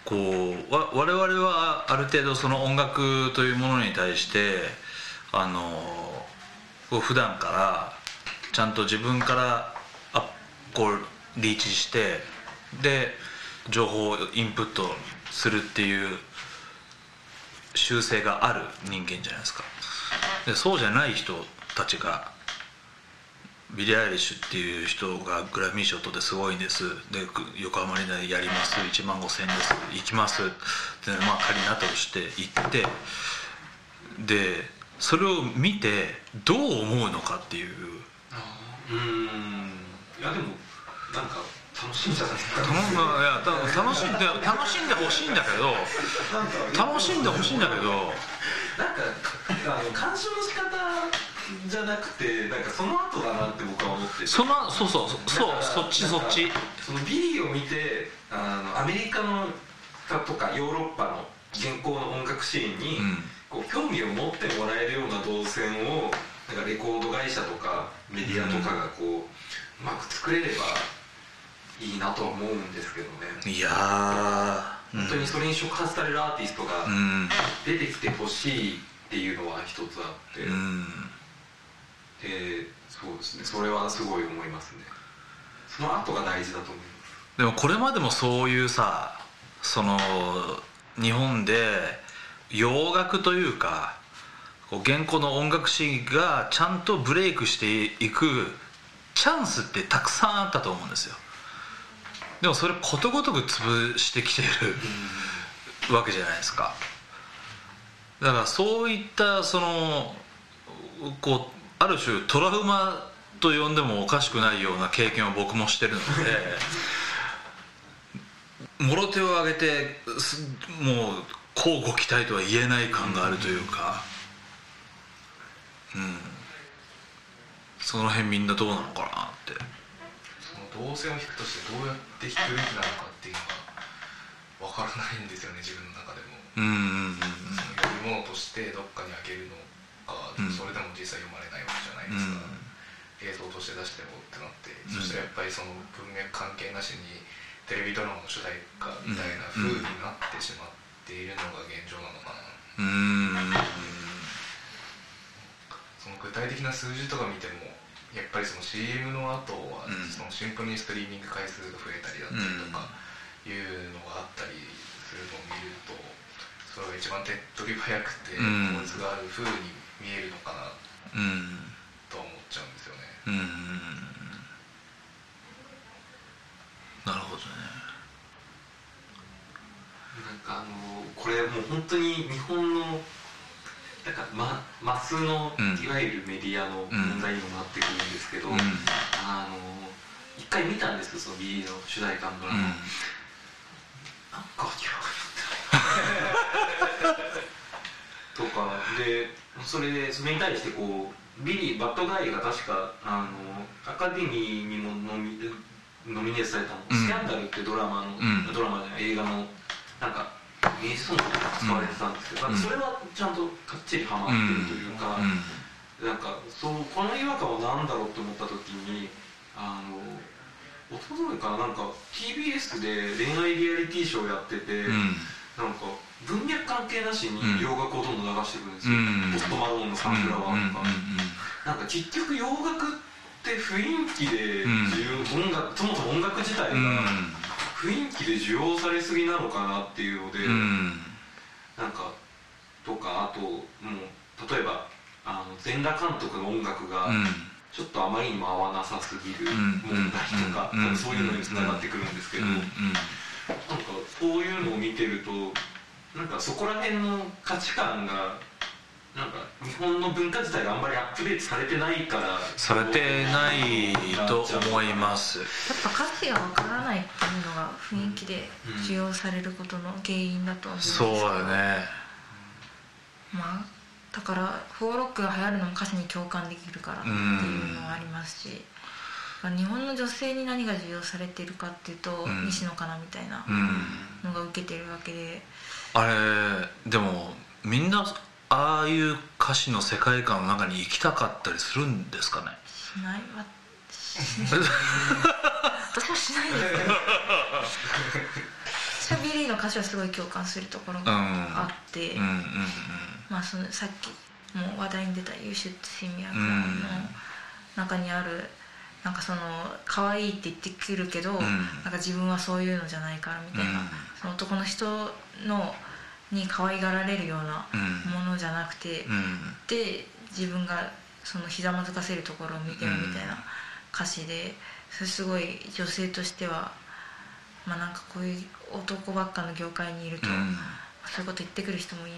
[SPEAKER 1] こうわ我々はある程度その音楽というものに対してあのこう普段からちゃんと自分からあこうリーチしてで情報をインプットするっていう習性がある人間じゃないですか。でそうじゃない人たちがビリー・アイリッシュっていう人がグラミー賞取ってすごいんです。でく横浜アリーナでやります。1万5000円です。行きます。ってまあ仮になったとして行ってでそれを見てどう思うのかっていう。
[SPEAKER 5] うーん。いやでもなんか楽しいんじゃないですか
[SPEAKER 1] 楽しんで楽しんでほしいんだけど楽しんでほしいんだけど。
[SPEAKER 5] なんかあの鑑賞の仕方じゃなくてなんかその後だなって僕は思ってて。
[SPEAKER 1] そのそうそうそうそっちそっち。
[SPEAKER 5] そのビリーを見てあのアメリカのとかヨーロッパの現行の音楽シーンに、
[SPEAKER 1] うん。
[SPEAKER 5] こう興味を持ってもらえるような動線をなんかレコード会社とかメディアとかがこう、うまく作れればいいなとは思うんですけどね。
[SPEAKER 1] いやー。
[SPEAKER 5] 本当にそれに触発されるアーティストが
[SPEAKER 1] うん。
[SPEAKER 5] 出てきてほしいっていうのは一つあって、
[SPEAKER 1] うん
[SPEAKER 5] でそうですね。それはすごい思いますね。その後が大事だと思います。
[SPEAKER 1] でもこれまでもそういうさその日本で洋楽というかこう現行の音楽シーンがちゃんとブレイクしていくチャンスってたくさんあったと思うんですよ。でもそれことごとく潰してきてるわけじゃないですか。だからそういったそのこうある種トラウマと呼んでもおかしくないような経験を僕もしてるので もろ手を挙げてすもう乞うご期待とは言えない感があるというかうん。その辺みんなどうなのかなって。
[SPEAKER 6] その動線を引くとしてどうやって引くべきなのかっていうのが分からないんですよね自分の中でも。
[SPEAKER 1] うんうんうん
[SPEAKER 6] その読み物としてどっかに開けるのか、
[SPEAKER 1] うん。
[SPEAKER 6] それでも実際読まれないわけじゃないですか、映像として出してもってなって、
[SPEAKER 1] ん。
[SPEAKER 6] そしたらやっぱりその文脈関係なしにテレビドラマの主題歌みたいな風になってしまっているのが現状なのかな、
[SPEAKER 1] うん。
[SPEAKER 6] その具体的な数字とか見てもやっぱりその CM の後は
[SPEAKER 1] うん。
[SPEAKER 6] そのシンプルにストリーミング回数が増えたりだったりとかいうのがあったりするのを見るとそれが一番手っ取り早くて
[SPEAKER 1] うん。
[SPEAKER 6] 効率がある風に見えるのかな
[SPEAKER 1] うん
[SPEAKER 6] とは思っちゃうんですよね。
[SPEAKER 1] ううんなるほどね。
[SPEAKER 5] なんかあのこれもう本当に日本のなんかまマスの
[SPEAKER 1] うん。
[SPEAKER 5] いわゆるメディアの問題にもなってくるんですけど、
[SPEAKER 1] うん。
[SPEAKER 5] あの一回見たんですよその B の主題歌のドラマ、なんか訳わかんない とかでそれでそれに対してこうビリー・バッドガイが確かあのアカデミーにもノミノミネートされたの、
[SPEAKER 1] うん。
[SPEAKER 5] スキャンダルってドラマの、
[SPEAKER 1] ん。
[SPEAKER 5] ドラマじゃない映画のなんか名ソングが使われてたんですけど、
[SPEAKER 1] うん。
[SPEAKER 5] それはちゃんとかっちりハマってるというか、なんかそうこの違和感は何だろうと思った時にあの一昨日かななんか TBS で恋愛リアリティショーやってて、
[SPEAKER 1] うん。
[SPEAKER 5] なんか文脈関係なしに
[SPEAKER 1] うん。
[SPEAKER 5] 洋楽をどんどん流してくるんですよ、
[SPEAKER 1] うん。
[SPEAKER 5] ポストマローンのサンフラワーとか、
[SPEAKER 1] うん。
[SPEAKER 5] なんか結局洋楽って雰囲気で
[SPEAKER 1] うん。
[SPEAKER 5] 需要、音楽そもそも音楽自体が雰囲気で需要されすぎなのかなっていうので、なんかとかあともう例えばあの全裸監督の音楽が
[SPEAKER 1] うん。
[SPEAKER 5] ちょっとあまりにも合わなさすぎる
[SPEAKER 1] ん。
[SPEAKER 5] 問題とか、そういうのにつながってくるんですけど、
[SPEAKER 1] うん。
[SPEAKER 5] なんかそういうのを見てるとなんかそこら辺の価値観がなんか日本の文化自体があんまりアップデートされてないから
[SPEAKER 1] されてないと思います。
[SPEAKER 4] やっぱ歌詞がわからないっていうのが雰囲気で需要されることの原因だと思うんですけど
[SPEAKER 1] そうだね。
[SPEAKER 4] まあだからフォーロックが流行るのも歌詞に共感できるからっていうのはありますし、まあ日本の女性に何が需要されているかっていうと、
[SPEAKER 1] うん。
[SPEAKER 4] 西野カナみたいな
[SPEAKER 1] うん
[SPEAKER 4] のが受けてるわけで、
[SPEAKER 1] あれでもみんなああいう歌詞の世界観の中に行きたかったりするんですかね？
[SPEAKER 4] しないわし私はしないですけど。私はビリーの歌詞はすごい共感するところがあって、
[SPEAKER 1] うんうん
[SPEAKER 4] まあ、そのさっきも話題に出た「You should see me a
[SPEAKER 1] う
[SPEAKER 4] clown」
[SPEAKER 1] ん
[SPEAKER 4] の中にあるなんかその可愛いって言ってくるけど、
[SPEAKER 1] ん。
[SPEAKER 4] なんか自分はそういうのじゃないからみたいな、
[SPEAKER 1] うん。
[SPEAKER 4] その男の人のに可愛がられるような
[SPEAKER 1] うん。
[SPEAKER 4] ものじゃなくて、
[SPEAKER 1] うん。
[SPEAKER 4] で自分がそのひざまずかせるところを見てるみたいな歌詞でそれすごい女性としてはまあなんかこういう男ばっかの業界にいると、
[SPEAKER 1] うん。
[SPEAKER 4] そういうこと言ってくる人もいる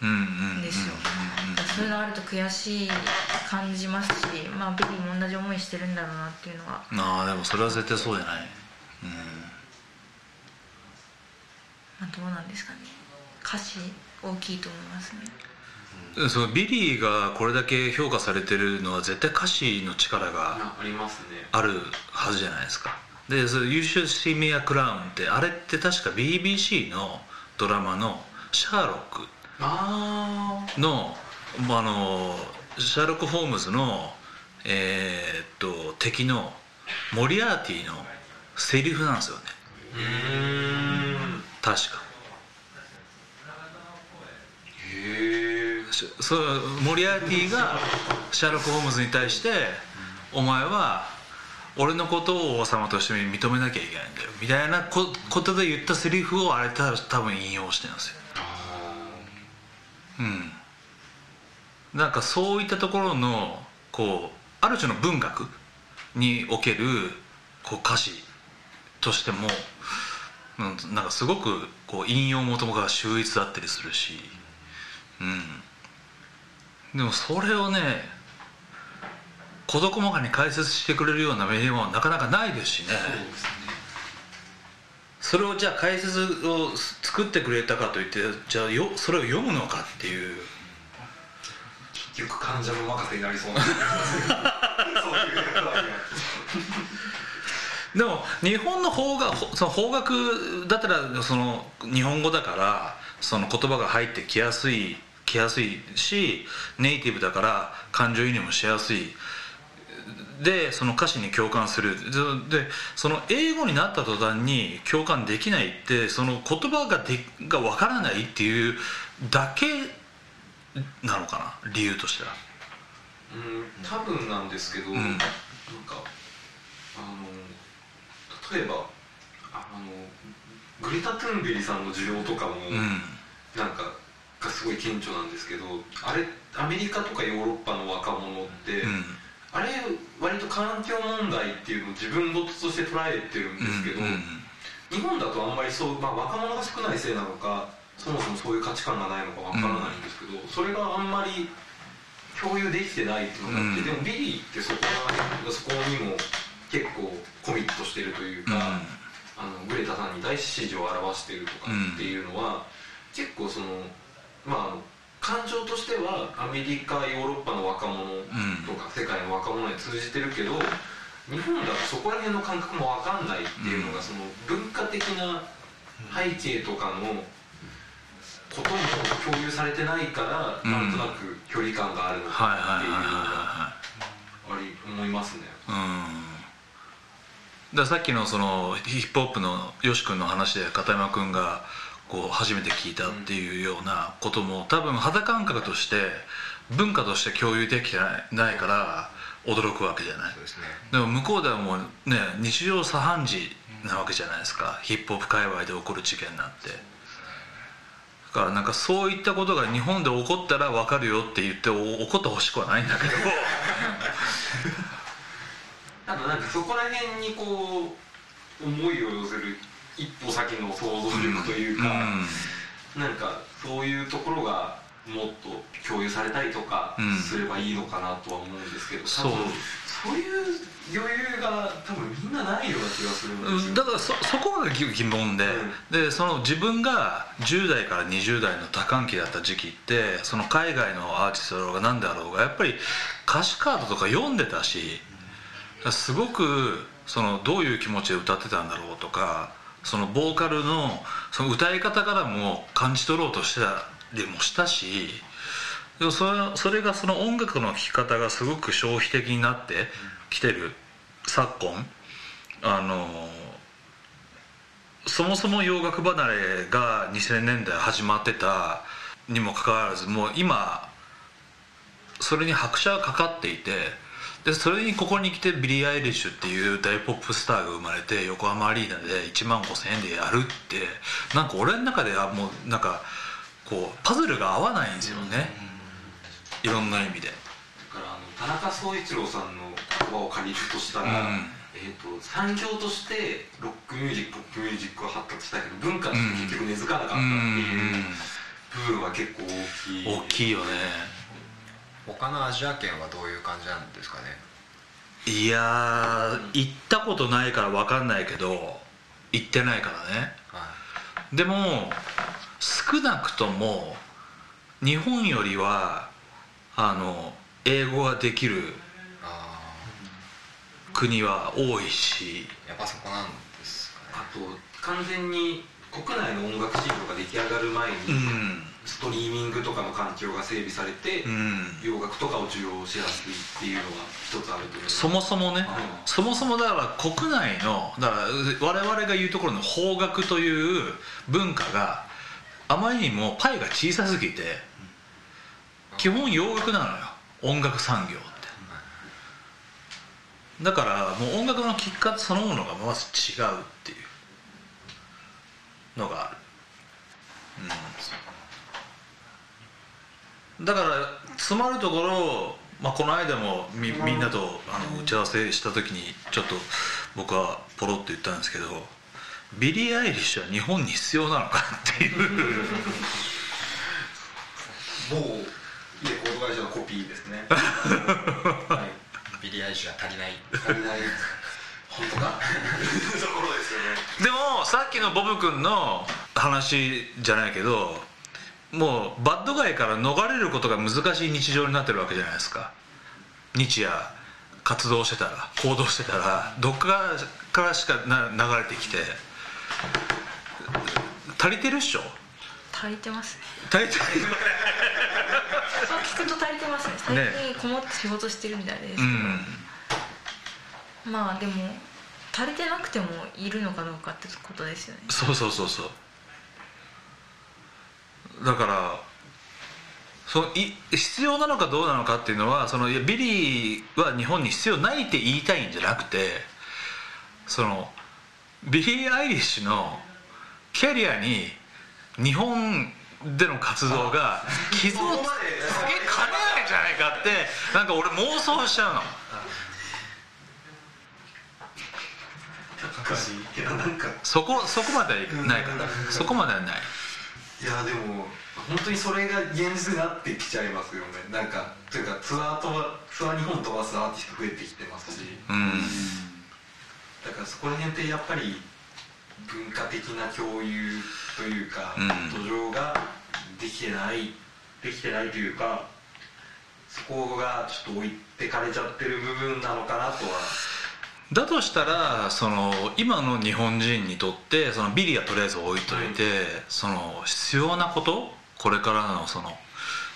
[SPEAKER 1] うんうん
[SPEAKER 4] んですよ、そういうのあると悔しい感じますしまあビリーも同じ思いしてるんだろうなっていうのは。
[SPEAKER 1] ああでもそれは絶対そうじゃない？
[SPEAKER 4] まあどうなんですかね。歌詞大きいと思いますね。
[SPEAKER 1] うんそのビリーがこれだけ評価されてるのは絶対歌詞の力が
[SPEAKER 5] あありますね。
[SPEAKER 1] あるはずじゃないですか。でその「You should see me in a clown」ってあれって確か BBC のドラマの「シャーロック」
[SPEAKER 5] あ
[SPEAKER 1] のまああのシャーロック・ホームズのえーっと敵のモリアーティのセリフなんですよね。
[SPEAKER 5] あうん
[SPEAKER 1] 確か。
[SPEAKER 5] へえ
[SPEAKER 1] しそうモリアーティがシャーロック・ホームズに対して「お前は俺のことを王様として認めなきゃいけないんだよ」みたいなこことで言ったセリフをあれた多分引用してるんですよ。うん。なんかそういったところのこうある種の文学におけるこう歌詞としても、うん、なんかすごくこう引用元が秀逸だったりするし、うん、でもそれをね事細かに解説してくれるようなメディアはなかなかないですしね。それをじゃあ解説を作ってくれたかといってじゃあよそれを読むのかっていう。
[SPEAKER 6] 結局患者の任せになりそうな。そういう役割が
[SPEAKER 1] でも日本の法学その法学だったらその日本語だからその言葉が入ってきやすいきやすいしネイティブだから感情移入もしやすい。でその歌詞に共感する。ででその英語になった途端に共感できないってその言葉がでがわからないっていうだけなのかな理由としては。
[SPEAKER 5] うん多分なんですけど、
[SPEAKER 1] ん。
[SPEAKER 5] なんかあの例えばあのグレタ・トゥンベリさんの需要とかも、
[SPEAKER 1] うん。
[SPEAKER 5] なんかがすごい顕著なんですけどあれアメリカとかヨーロッパの若者って、
[SPEAKER 1] うん。
[SPEAKER 5] あれ割と環境問題っていうのを自分事として捉えてるんですけど、日本だとあんまりそう、まあ、若者が少ないせいなのかそもそもそういう価値観がないのかわからないんですけど、それがあんまり共有できてないっていうのがあって、
[SPEAKER 1] うん。
[SPEAKER 5] でもビリーってそこらそこにも結構コミットしてるというか、あのグレタさんに大支持を表してるとかっていうのは、結構そのまあ感情としてはアメリカヨーロッパの若者とか世界の若者に通じてるけど日本だとそこら辺の感覚も分かんないっていうのが、その文化的な背景とかのことも共有されてないから、
[SPEAKER 1] うん。
[SPEAKER 5] なんとなく距離感があるの
[SPEAKER 1] はい
[SPEAKER 5] か
[SPEAKER 1] はいはい
[SPEAKER 5] っていうのが
[SPEAKER 1] は
[SPEAKER 5] あり思いますね。
[SPEAKER 1] うんださっきのそのヒップホップのよし君の話で片山君がこう初めて聞いたっていうようなことも多分肌感覚として文化として共有できてないないから驚くわけじゃない。
[SPEAKER 3] で
[SPEAKER 1] も向こうではもうね日常茶飯事なわけじゃないですか。ヒップホップ界隈で起こる事件なんて。だからなんかそういったことが日本で起こったら分かるよって言ってお起こってほしくはないんだけど
[SPEAKER 5] ただなんかそこら辺にこう思いを寄せる一歩先の想像力というか、なんかそういうところがもっと共有されたりとか
[SPEAKER 1] うん
[SPEAKER 5] すればいいのかなとは思うんですけど、
[SPEAKER 1] そう。
[SPEAKER 5] 多分そういう余裕が多分みんなないような気がするんですよ。
[SPEAKER 1] うん。だからそそこが疑疑問で,、でその自分が10代から20代の多感期だった時期ってその海外のアーティストだろうが何であろうがやっぱり歌詞カードとか読んでたしすごくそのどういう気持ちで歌ってたんだろうとかそのボーカルのその歌い方からも感じ取ろうとしてたりもしたしでもそれそれがその音楽の聴き方がすごく消費的になってきてる昨今。あのそもそも洋楽離れが2000年代始まってたにもかかわらずもう今それに拍車がかかっていてでそれにここに来てビリー・アイリッシュっていう大ポップスターが生まれて横浜アリーナで1万5000円でやるってなんか俺の中ではもうなんかこうパズルが合わないんですよね、いろんな意味で。
[SPEAKER 5] だからあの田中総一郎さんの言葉を借りるとしたら、
[SPEAKER 1] うん。
[SPEAKER 5] えー、と産業としてロックミュージックポップミュージックは発達したけど文化として結局根付かなかったっていう部分は結構大きい。
[SPEAKER 1] 大きいよね
[SPEAKER 3] 他のアジア圏はどういう感じなんですかね？
[SPEAKER 1] いやー行ったことないから分かんないけど行ってないからね。
[SPEAKER 3] は
[SPEAKER 1] でも少なくとも日本よりはあの英語ができる国は多いし。
[SPEAKER 3] あやっぱそこなんですかね。
[SPEAKER 5] あと完全に国内の音楽シーンが出来上がる前
[SPEAKER 1] う
[SPEAKER 5] に、
[SPEAKER 1] ん
[SPEAKER 5] ストリーミングとかの環境が整備されて、
[SPEAKER 1] うん。
[SPEAKER 5] 洋楽とかを受容しやすいっていうのが一つあると思います。
[SPEAKER 1] そもそもね、
[SPEAKER 5] うん
[SPEAKER 1] そもそもだから国内のだから我々が言うところの邦楽という文化があまりにもパイが小さすぎて基本洋楽なのよ。音楽産業って。だからもう音楽の聴き方そのものがまず違うっていうのがある、うん、だから詰まるところまあ、この間もみみんなとあの打ち合わせした時にちょっと僕はポロッと言ったんですけどビリー・アイリッシュは日本に必要なのかっていう。
[SPEAKER 5] 某レコード会社のコピーですね。はい。
[SPEAKER 3] ビリー・アイリッシュが足りない。
[SPEAKER 5] 足りない。本当か？ところですよね。
[SPEAKER 1] でもさっきのボブ君の話じゃないけどもうバッドガイから逃れることが難しい日常になってるわけじゃないですか。日夜活動してたら行動してたらどっかからしかな流れてきて。足りてるっしょ？
[SPEAKER 4] 足りてますね。
[SPEAKER 1] 足りてる？
[SPEAKER 4] そう聞くと足りてますね。最近こもって仕事してるみたいですけど、
[SPEAKER 1] うん。
[SPEAKER 4] まあでも足りてなくてもいるのかどうかってことですよね。
[SPEAKER 1] そうそうそうそうだからそい必要なのかどうなのかっていうのはそのビリーは日本に必要ないって言いたいんじゃなくてそのビリー・アイリッシュのキャリアに日本での活動が傷をつけかねないんじゃないかってなんか俺妄想しちゃうの。そこそこまではないからそこまではない。
[SPEAKER 5] いやでも本当にそれが現実になってきちゃいますよね。なんかというかツアーとばツアー日本飛ばすアーティスト増えてきてますし。
[SPEAKER 1] うん。
[SPEAKER 5] だからそこら辺ってやっぱり文化的な共有というか、
[SPEAKER 1] うん。
[SPEAKER 5] 土壌ができてないできてないというかそこがちょっと置いてかれちゃってる部分なのかなとは
[SPEAKER 1] だとしたらその今の日本人にとってそのビリはとりあえず置いといて、その必要なことこれからのその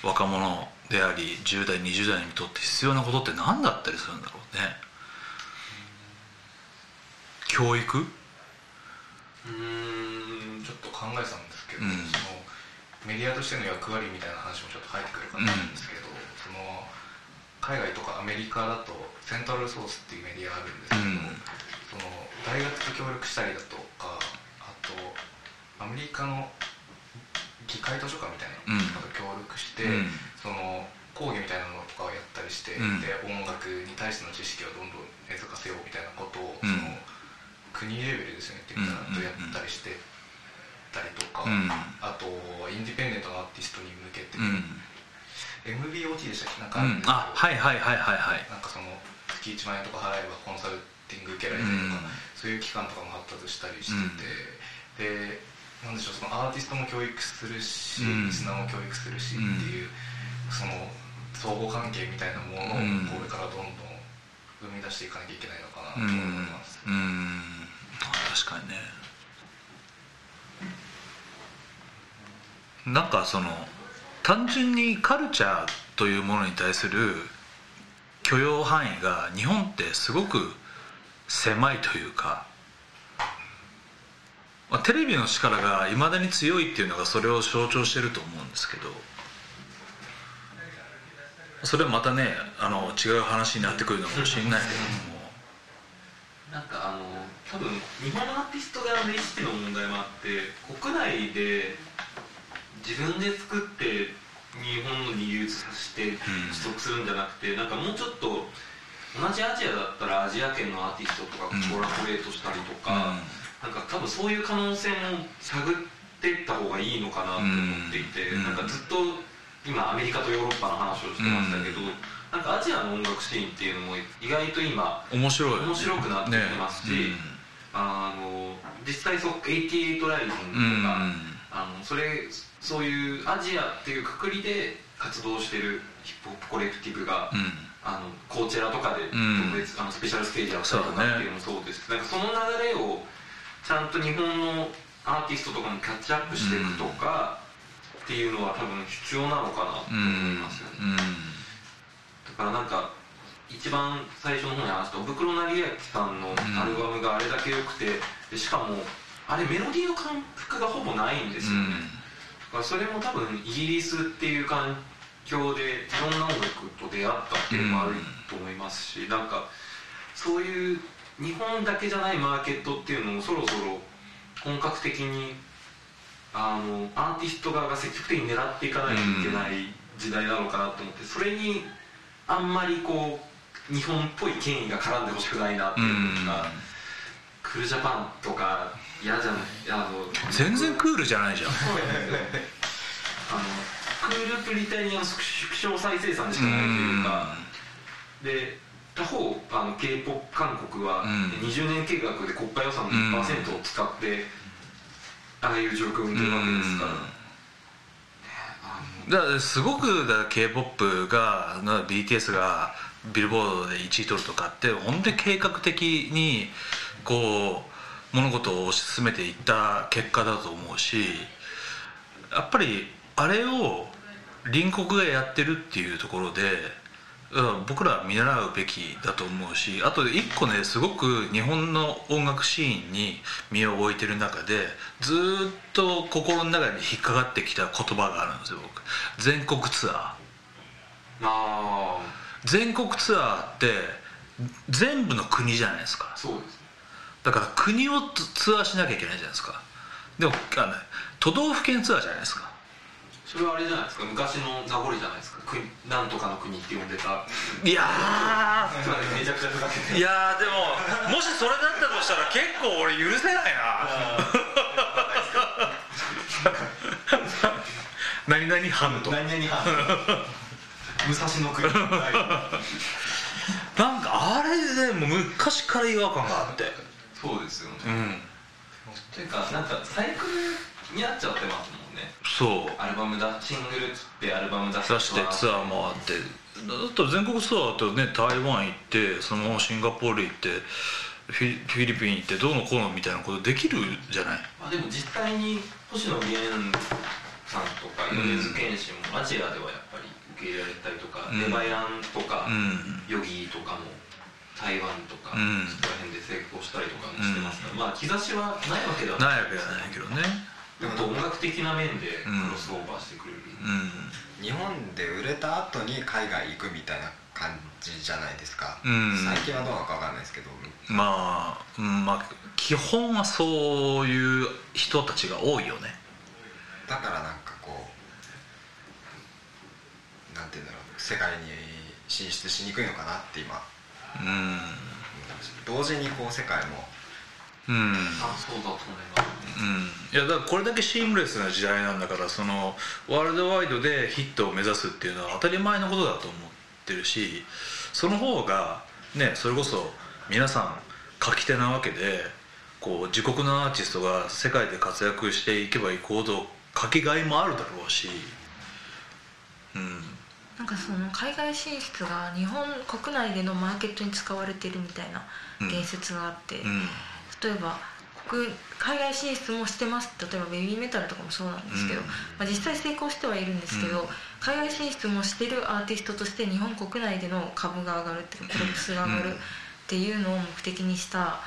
[SPEAKER 1] 若者であり10代20代にとって必要なことって何だったりするんだろうね。教育？
[SPEAKER 5] うーん
[SPEAKER 6] ちょっと考えてたんですけど、
[SPEAKER 1] うん。
[SPEAKER 6] そのメディアとしての役割みたいな話もちょっと入ってくるかと思うんですけど、海外とかアメリカだとセントラルソースっていうメディアあるんですけど、その大学と協力したりだとかあとアメリカの議会図書館みたいなのと協力して、
[SPEAKER 1] うん。
[SPEAKER 6] その講義みたいなのとかをやったりして、
[SPEAKER 1] うん。
[SPEAKER 6] で音楽に対しての知識をどんどん根付かせようみたいなことを、
[SPEAKER 1] うん。
[SPEAKER 6] その国レベルですねって言ったらとやったりしてたりとか、
[SPEAKER 1] うん。
[SPEAKER 6] あとインディペンデントのアーティストに向けて、
[SPEAKER 1] うん、
[SPEAKER 6] MBOT でしたっけ？なんか
[SPEAKER 1] うん、あはいはいはいはいはい。
[SPEAKER 6] なんかその月1万円とか払えばコンサルティング受けられたりとか、そういう機関とかも発達したりしてて、でなんでしょうそのアーティストも教育するし、
[SPEAKER 1] うん。
[SPEAKER 6] リスナーも教育するしっていう、その相互関係みたいなものを
[SPEAKER 1] うん。
[SPEAKER 6] これからどんどん生み出していかなきゃいけないのかなと
[SPEAKER 1] うん
[SPEAKER 6] 思います、
[SPEAKER 1] うん。確かにね。なんかその単純にカルチャーというものに対する許容範囲が日本ってすごく狭いというか、まあ、テレビの力がいまだに強いっていうのがそれを象徴してると思うんですけどそれはまたねあの違う話になってくるのかもしれないけども。
[SPEAKER 5] なんかあの多分日本のアーティスト側の意識の問題もあって国内で自分で作って日本に流通させて取得するんじゃなくて、なんかもうちょっと同じアジアだったらアジア圏のアーティストとか
[SPEAKER 1] うん。
[SPEAKER 5] コラボレートしたりとか、なんか多分そういう可能性も探っていった方がいいのかなと思っていて、
[SPEAKER 1] うん。
[SPEAKER 5] なんかずっと今アメリカとヨーロッパの話をしてましたけど、なんかアジアの音楽シーンっていうのも意外と今
[SPEAKER 1] 面白い。
[SPEAKER 5] 面白くなってきてますし
[SPEAKER 1] ね。
[SPEAKER 5] あの実際そう88ライジングとか、あのそれそういうアジアっていうくくりで活動してるヒップホップコレクティブが、
[SPEAKER 1] うん。うん
[SPEAKER 5] あのコーチェラとかで
[SPEAKER 1] ん。
[SPEAKER 5] 特別、あのスペシャルステージやったりとかっていうのもそうです。なんかその流れをちゃんと日本のアーティストとかにキャッチアップしていくとか、っていうのは多分必要なのかなと思いますよね、だからなんか一番最初の方に話したおふくろ成明さんのアルバムがあれだけ良くてでしかもあれメロディーの感覚がほぼないんですよ。ね、だからそれも多分イギリスっていう環境でいろんな音楽と出会ったっていうのもあると思いますし、なん。かそういう日本だけじゃないマーケットっていうのをそろそろ本格的にあのアーティスト側が積極的に狙っていかないといけない時代なのかなと思ってそれにあんまりこう日本っぽい権威が絡んでほしくないなっていうか、クールジャパンとか嫌じゃないあの
[SPEAKER 1] 全然クールじゃないじゃん。
[SPEAKER 5] そうなんですよあのクールプリタニアの縮小再生産でしかないというかで他方あの k p o p 韓国は
[SPEAKER 1] うん。
[SPEAKER 5] 20年計画で国家予算の1%を使ってああいう状況を生んでるわけですから、
[SPEAKER 1] だからすごくだ k p o p がな BTS がビルボードで1位取るとかって本当に計画的にこう物事を推し進めていった結果だと思うしやっぱりあれを隣国がやってるっていうところでうん僕らは見習うべきだと思うしあと一個ねすごく日本の音楽シーンに身を置いてる中でずーっと心の中に引っかかってきた言葉があるんですよ僕。全国ツア
[SPEAKER 5] あ
[SPEAKER 1] ー。全国ツアーって全部の国じゃないですか。
[SPEAKER 5] あそうですね
[SPEAKER 1] だから国をツツアーしなきゃいけないじゃないですか。でもあの都道府県ツアーじゃないですか。
[SPEAKER 5] それはあれじゃないですか。昔の名残じゃないですか。国なんとかの国って呼んでた。
[SPEAKER 1] いや
[SPEAKER 5] すいませんめちゃくちゃふざけて
[SPEAKER 1] ーいやーでももしそれだったとしたら結構俺許せないな。何々藩と。
[SPEAKER 6] 何々藩。武蔵の国。
[SPEAKER 1] なんかあれでもう昔から違和感があって
[SPEAKER 5] そうですよね、
[SPEAKER 1] うん。
[SPEAKER 5] というかなんかサイクルになっちゃってますもんね。
[SPEAKER 1] そう。
[SPEAKER 5] アルバムだシングルってアルバム出
[SPEAKER 1] 出してツアー回ってだったら全国ツアーとね台湾行ってそのままシンガポール行ってフィフィリピン行ってどうのこうのみたいなことできるじゃない？
[SPEAKER 5] まあ、でも実際に星野源さんとか米津玄師もアジアではやっぱり受け入れられたりとか、
[SPEAKER 1] うん。
[SPEAKER 5] レバヤンとか、
[SPEAKER 1] うん。
[SPEAKER 5] ヨギーとかも台湾とか、
[SPEAKER 1] うん。
[SPEAKER 5] そこら辺で成功したりとかもしてますから、まあ兆しはないわけでは
[SPEAKER 1] ない。わけじゃないけどね。
[SPEAKER 5] もっと音楽的な面でク
[SPEAKER 1] うん。
[SPEAKER 5] ロスオーバーしてくれる、
[SPEAKER 1] うん。
[SPEAKER 3] 日本で売れた後に海外行くみたいな感じじゃないですか、
[SPEAKER 1] うん。
[SPEAKER 3] 最近はどうなのか分かんないですけど。
[SPEAKER 1] まあ、うんまあ基本はそういう人たちが多いよね。
[SPEAKER 3] だからなんかこうなんて言うんだろう。世界に進出しにくいのかなって今
[SPEAKER 1] うん。
[SPEAKER 3] 同時にこう世界も。
[SPEAKER 1] うん。
[SPEAKER 5] あそうだと思います
[SPEAKER 1] うん、いやだからこれだけシームレスな時代なんだからそのワールドワイドでヒットを目指すっていうのは当たり前のことだと思ってるしその方がねそれこそ皆さん書き手なわけでこう自国のアーティストが世界で活躍していけばいくほど書きがいもあるだろうしうん
[SPEAKER 4] なんかその海外進出が日本国内でのマーケットに使われてるみたいな言説があって、
[SPEAKER 1] うん。
[SPEAKER 4] 例えば国海外進出もしてます例えばベビーメタルとかもそうなんですけど、
[SPEAKER 1] うん。
[SPEAKER 4] まあ、実際成功してはいるんですけど、
[SPEAKER 1] うん。
[SPEAKER 4] 海外進出もしてるアーティストとして日本国内での株が上がるっていうかコロプスが上がるっていうのを目的にした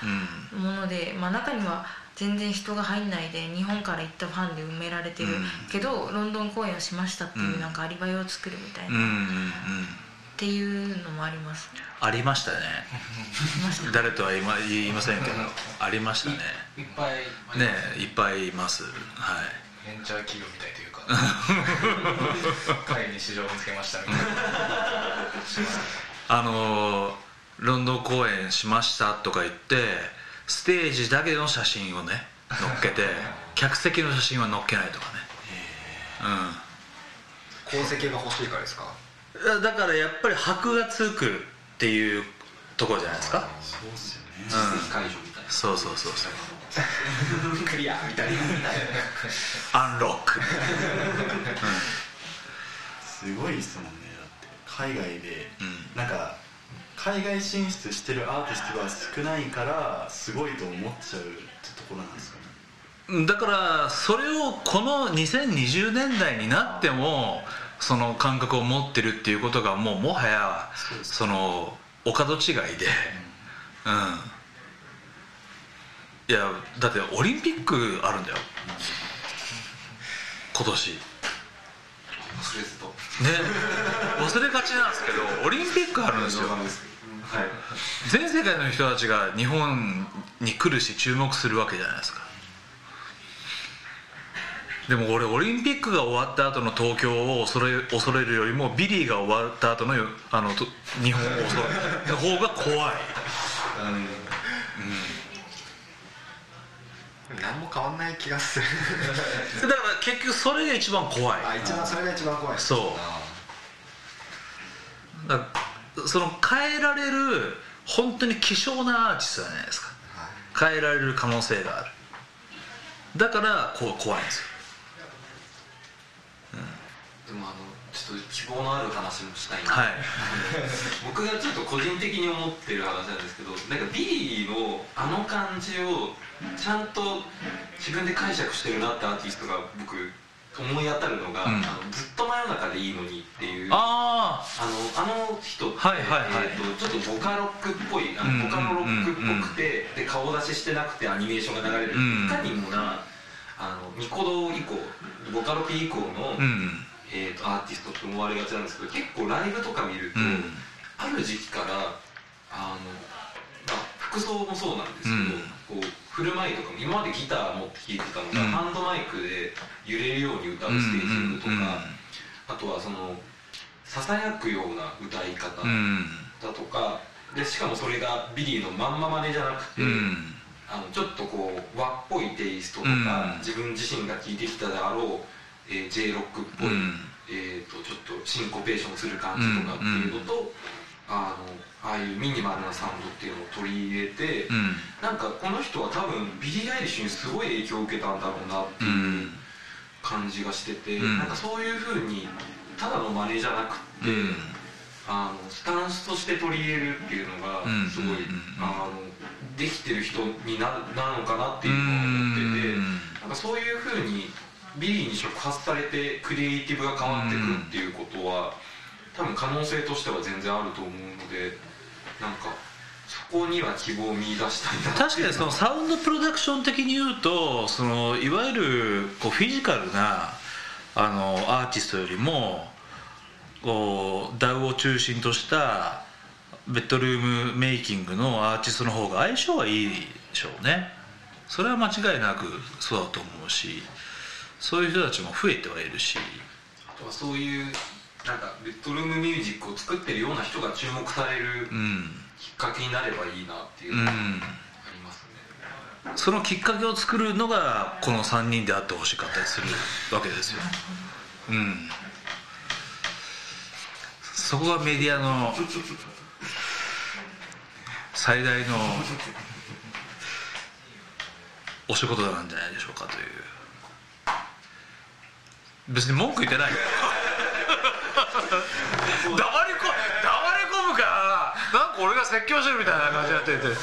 [SPEAKER 1] うん。
[SPEAKER 4] もので、まあ、中には全然人が入んないで日本から行ったファンで埋められてる。
[SPEAKER 1] うん。
[SPEAKER 4] けど、ロンドン公演をしましたっていう
[SPEAKER 1] うん。
[SPEAKER 4] なんかアリバイを作るみたいな、
[SPEAKER 1] うんうんうん。
[SPEAKER 4] っていうのもあります。
[SPEAKER 1] ありましたね。誰とは言いま言いませんけどありましたね。
[SPEAKER 5] いっぱい
[SPEAKER 1] ねいっぱいいます。はい。
[SPEAKER 6] ベンチャー企業みたいというか。会に市場を見つけましたみたいな。
[SPEAKER 1] あのーロンドン公演しましたとか言ってステージだけの写真をね載っけて 客席の写真は載っけないとかね。
[SPEAKER 3] 功績が欲しいからですか？
[SPEAKER 1] うんだからやっぱり箔がつくっていうところじゃないですか。
[SPEAKER 2] そうっすよね。
[SPEAKER 1] うん。
[SPEAKER 5] 実績解除みたいな、
[SPEAKER 1] そうそうそうそう。
[SPEAKER 3] クリアみたいな。
[SPEAKER 1] アンロック、
[SPEAKER 2] すごいですもんね。だって海外で
[SPEAKER 1] うん。
[SPEAKER 2] なんか海外進出してるアーティストが少ないからすごいと思っちゃうってところなんですかね。
[SPEAKER 1] うん、だからそれをこの2020年代になってもその感覚を持ってるっていうことがもうもはや
[SPEAKER 2] そ
[SPEAKER 1] のお門違いでうん。いやだってオリンピックあるんだよ。今年。ね
[SPEAKER 5] 忘れずと
[SPEAKER 1] 忘れがちなんですけどオリンピックあるんですよ。
[SPEAKER 5] はい
[SPEAKER 1] 全世界の人たちが日本に来るし注目するわけじゃないですか。でも俺オリンピックが終わった後の東京を恐れ恐れるよりもビリーが終わった後のあのと日本を恐れる方が怖い。
[SPEAKER 3] 何も変わんない気がする。
[SPEAKER 1] だから結局それが一番怖い。
[SPEAKER 3] あ一番それが一番怖い。
[SPEAKER 1] そう。
[SPEAKER 3] あ
[SPEAKER 1] だその変えられる本当に希少なアーティストじゃないですか。
[SPEAKER 3] はい。
[SPEAKER 1] 変えられる可能性がある。だからこう怖いんですよ。
[SPEAKER 5] でもあのちょっと希望のある話もしたいんで
[SPEAKER 1] はい。
[SPEAKER 5] 僕がちょっと個人的に思ってる話なんですけどなんかビリーのあの感じをちゃんと自分で解釈してるなってアーティストが僕思い当たるのが、
[SPEAKER 1] うん。
[SPEAKER 5] あのずっと真夜中でいいのにっていう。
[SPEAKER 1] あ
[SPEAKER 5] あのあの人って、
[SPEAKER 1] はいはいはい。
[SPEAKER 5] えーとちょっとボカロックっぽいあ
[SPEAKER 1] うん
[SPEAKER 5] のボカロロックっぽくて、で顔出ししてなくてアニメーションが流れる、
[SPEAKER 1] うん。
[SPEAKER 5] いかにもなあのニコ動以降ボカロ P 以降の、えー、とアーティストって思われがちなんですけど結構ライブとか見ると、
[SPEAKER 1] うん。
[SPEAKER 5] ある時期からあの、まあ、服装もそうなんですけど、こう振る舞いとかも今までギター持って弾いてたのが、
[SPEAKER 1] うん。
[SPEAKER 5] ハンドマイクで揺れるように歌うステージングとか、あとはそのささやくような歌い方
[SPEAKER 1] うん。
[SPEAKER 5] だとかでしかもそれがビリーのまんま真似じゃなくて、
[SPEAKER 1] うん。
[SPEAKER 5] あのちょっとこう和っぽいテイストとか、
[SPEAKER 1] うん。
[SPEAKER 5] 自分自身が聴いてきたであろう、えー J ロックっぽい、
[SPEAKER 1] うん。
[SPEAKER 5] えー、とちょっとシンコペーションする感じとかっていうのと、あのああいうミニマルなサウンドっていうのを取り入れて、
[SPEAKER 1] うん。
[SPEAKER 5] なんかこの人は多分ビリー・アイリッシュにすごい影響を受けたんだろうなって
[SPEAKER 1] う
[SPEAKER 5] いうん感じがしてて、
[SPEAKER 1] うん。
[SPEAKER 5] なんかそういうふうにただの真似じゃなくって、
[SPEAKER 1] うん。
[SPEAKER 5] あのスタンスとして取り入れるっていうのが
[SPEAKER 1] うん。
[SPEAKER 5] すごい、
[SPEAKER 1] うん。
[SPEAKER 5] あのできてる人にななのかなっていうのを思ってて、なんかそういうふうにビリーに触発されてクリエイティブが変わってくるっていうことは、多分可能性としては全然あると思うのでなんかそこには希望を見出したいな。
[SPEAKER 1] 確かにそのサウンドプロダクション的に言うとそのいわゆるこうフィジカルなあのアーティストよりもこう DAW を中心としたベッドルームメイキングのアーティストの方が相性はいいでしょうね。それは間違いなくそうだと思うしそういう人たちも増えてはいるし。
[SPEAKER 5] あとはそういうなんかベッドルームミュージックを作ってるような人が注目される
[SPEAKER 1] うん。
[SPEAKER 5] きっかけになればいいなっていう
[SPEAKER 1] う
[SPEAKER 5] のがあ
[SPEAKER 1] ん。
[SPEAKER 5] りますね、
[SPEAKER 1] そのきっかけを作るのがこの3人であってほしかったりするわけですよ。うん。そこがメディアの最大のお仕事なんじゃないでしょうかという。別に文句言ってない。よ黙りこ黙り込むからなんか俺が説教してるみたいな感じになってて。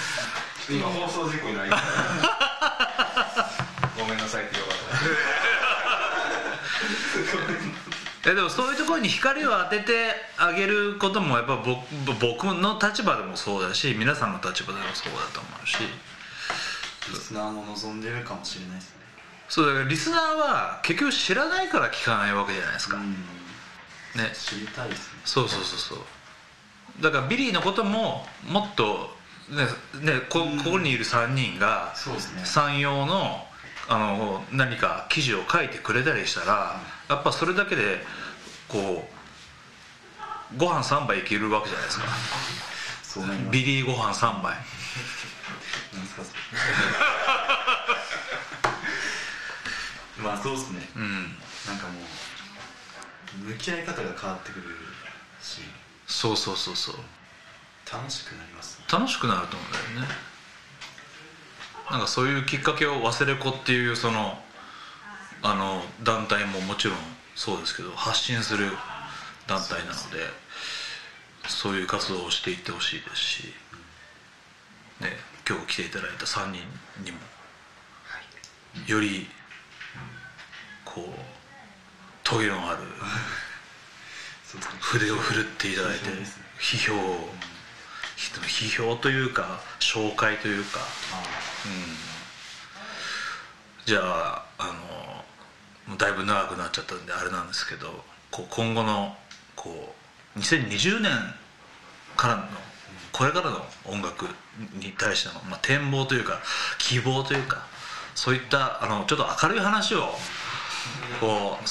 [SPEAKER 5] 今放送事故になりま
[SPEAKER 6] ごめんなさいってよかった。
[SPEAKER 1] えでもそういうところに光を当ててあげることもやっぱ僕僕の立場でもそうだし皆さんの立場でもそうだと思うし。
[SPEAKER 2] リスナーも望んでるかもしれないですね。
[SPEAKER 1] そうだからリスナーは結局知らないから聞かないわけじゃないですか、
[SPEAKER 2] うん
[SPEAKER 1] ね。
[SPEAKER 2] 知りたいですね。
[SPEAKER 1] そうそうそうそう。だからビリーのことももっとねねこここにいる3人が
[SPEAKER 2] そうですね。
[SPEAKER 1] 山陽のあの何か記事を書いてくれたりしたらやっぱそれだけでこうご飯3杯いけるわけじゃないですか。ビリーご飯3杯。
[SPEAKER 2] まあそうですね。
[SPEAKER 1] うん。
[SPEAKER 2] なんかもう向き合い方が変わってくるし。
[SPEAKER 1] そうそうそうそう。
[SPEAKER 2] 楽しくなりますね。
[SPEAKER 1] 楽しくなると思うんだよね。なんかそういうきっかけを忘れ子っていうそのあの団体ももちろんそうですけど発信する団体なのでそういう活動をしていってほしいですし、ね、今日来ていただいた3人にもよりこうトゲのある。
[SPEAKER 2] そうですね
[SPEAKER 1] 筆を振るっていただいて批評を批評というか紹介というか、
[SPEAKER 2] あ
[SPEAKER 1] うん、じゃああのだいぶ長くなっちゃったんであれなんですけどこう今後のこう2020年からのこれからの音楽に対しての、まあ、展望というか希望というかそういったあのちょっと明るい話をこう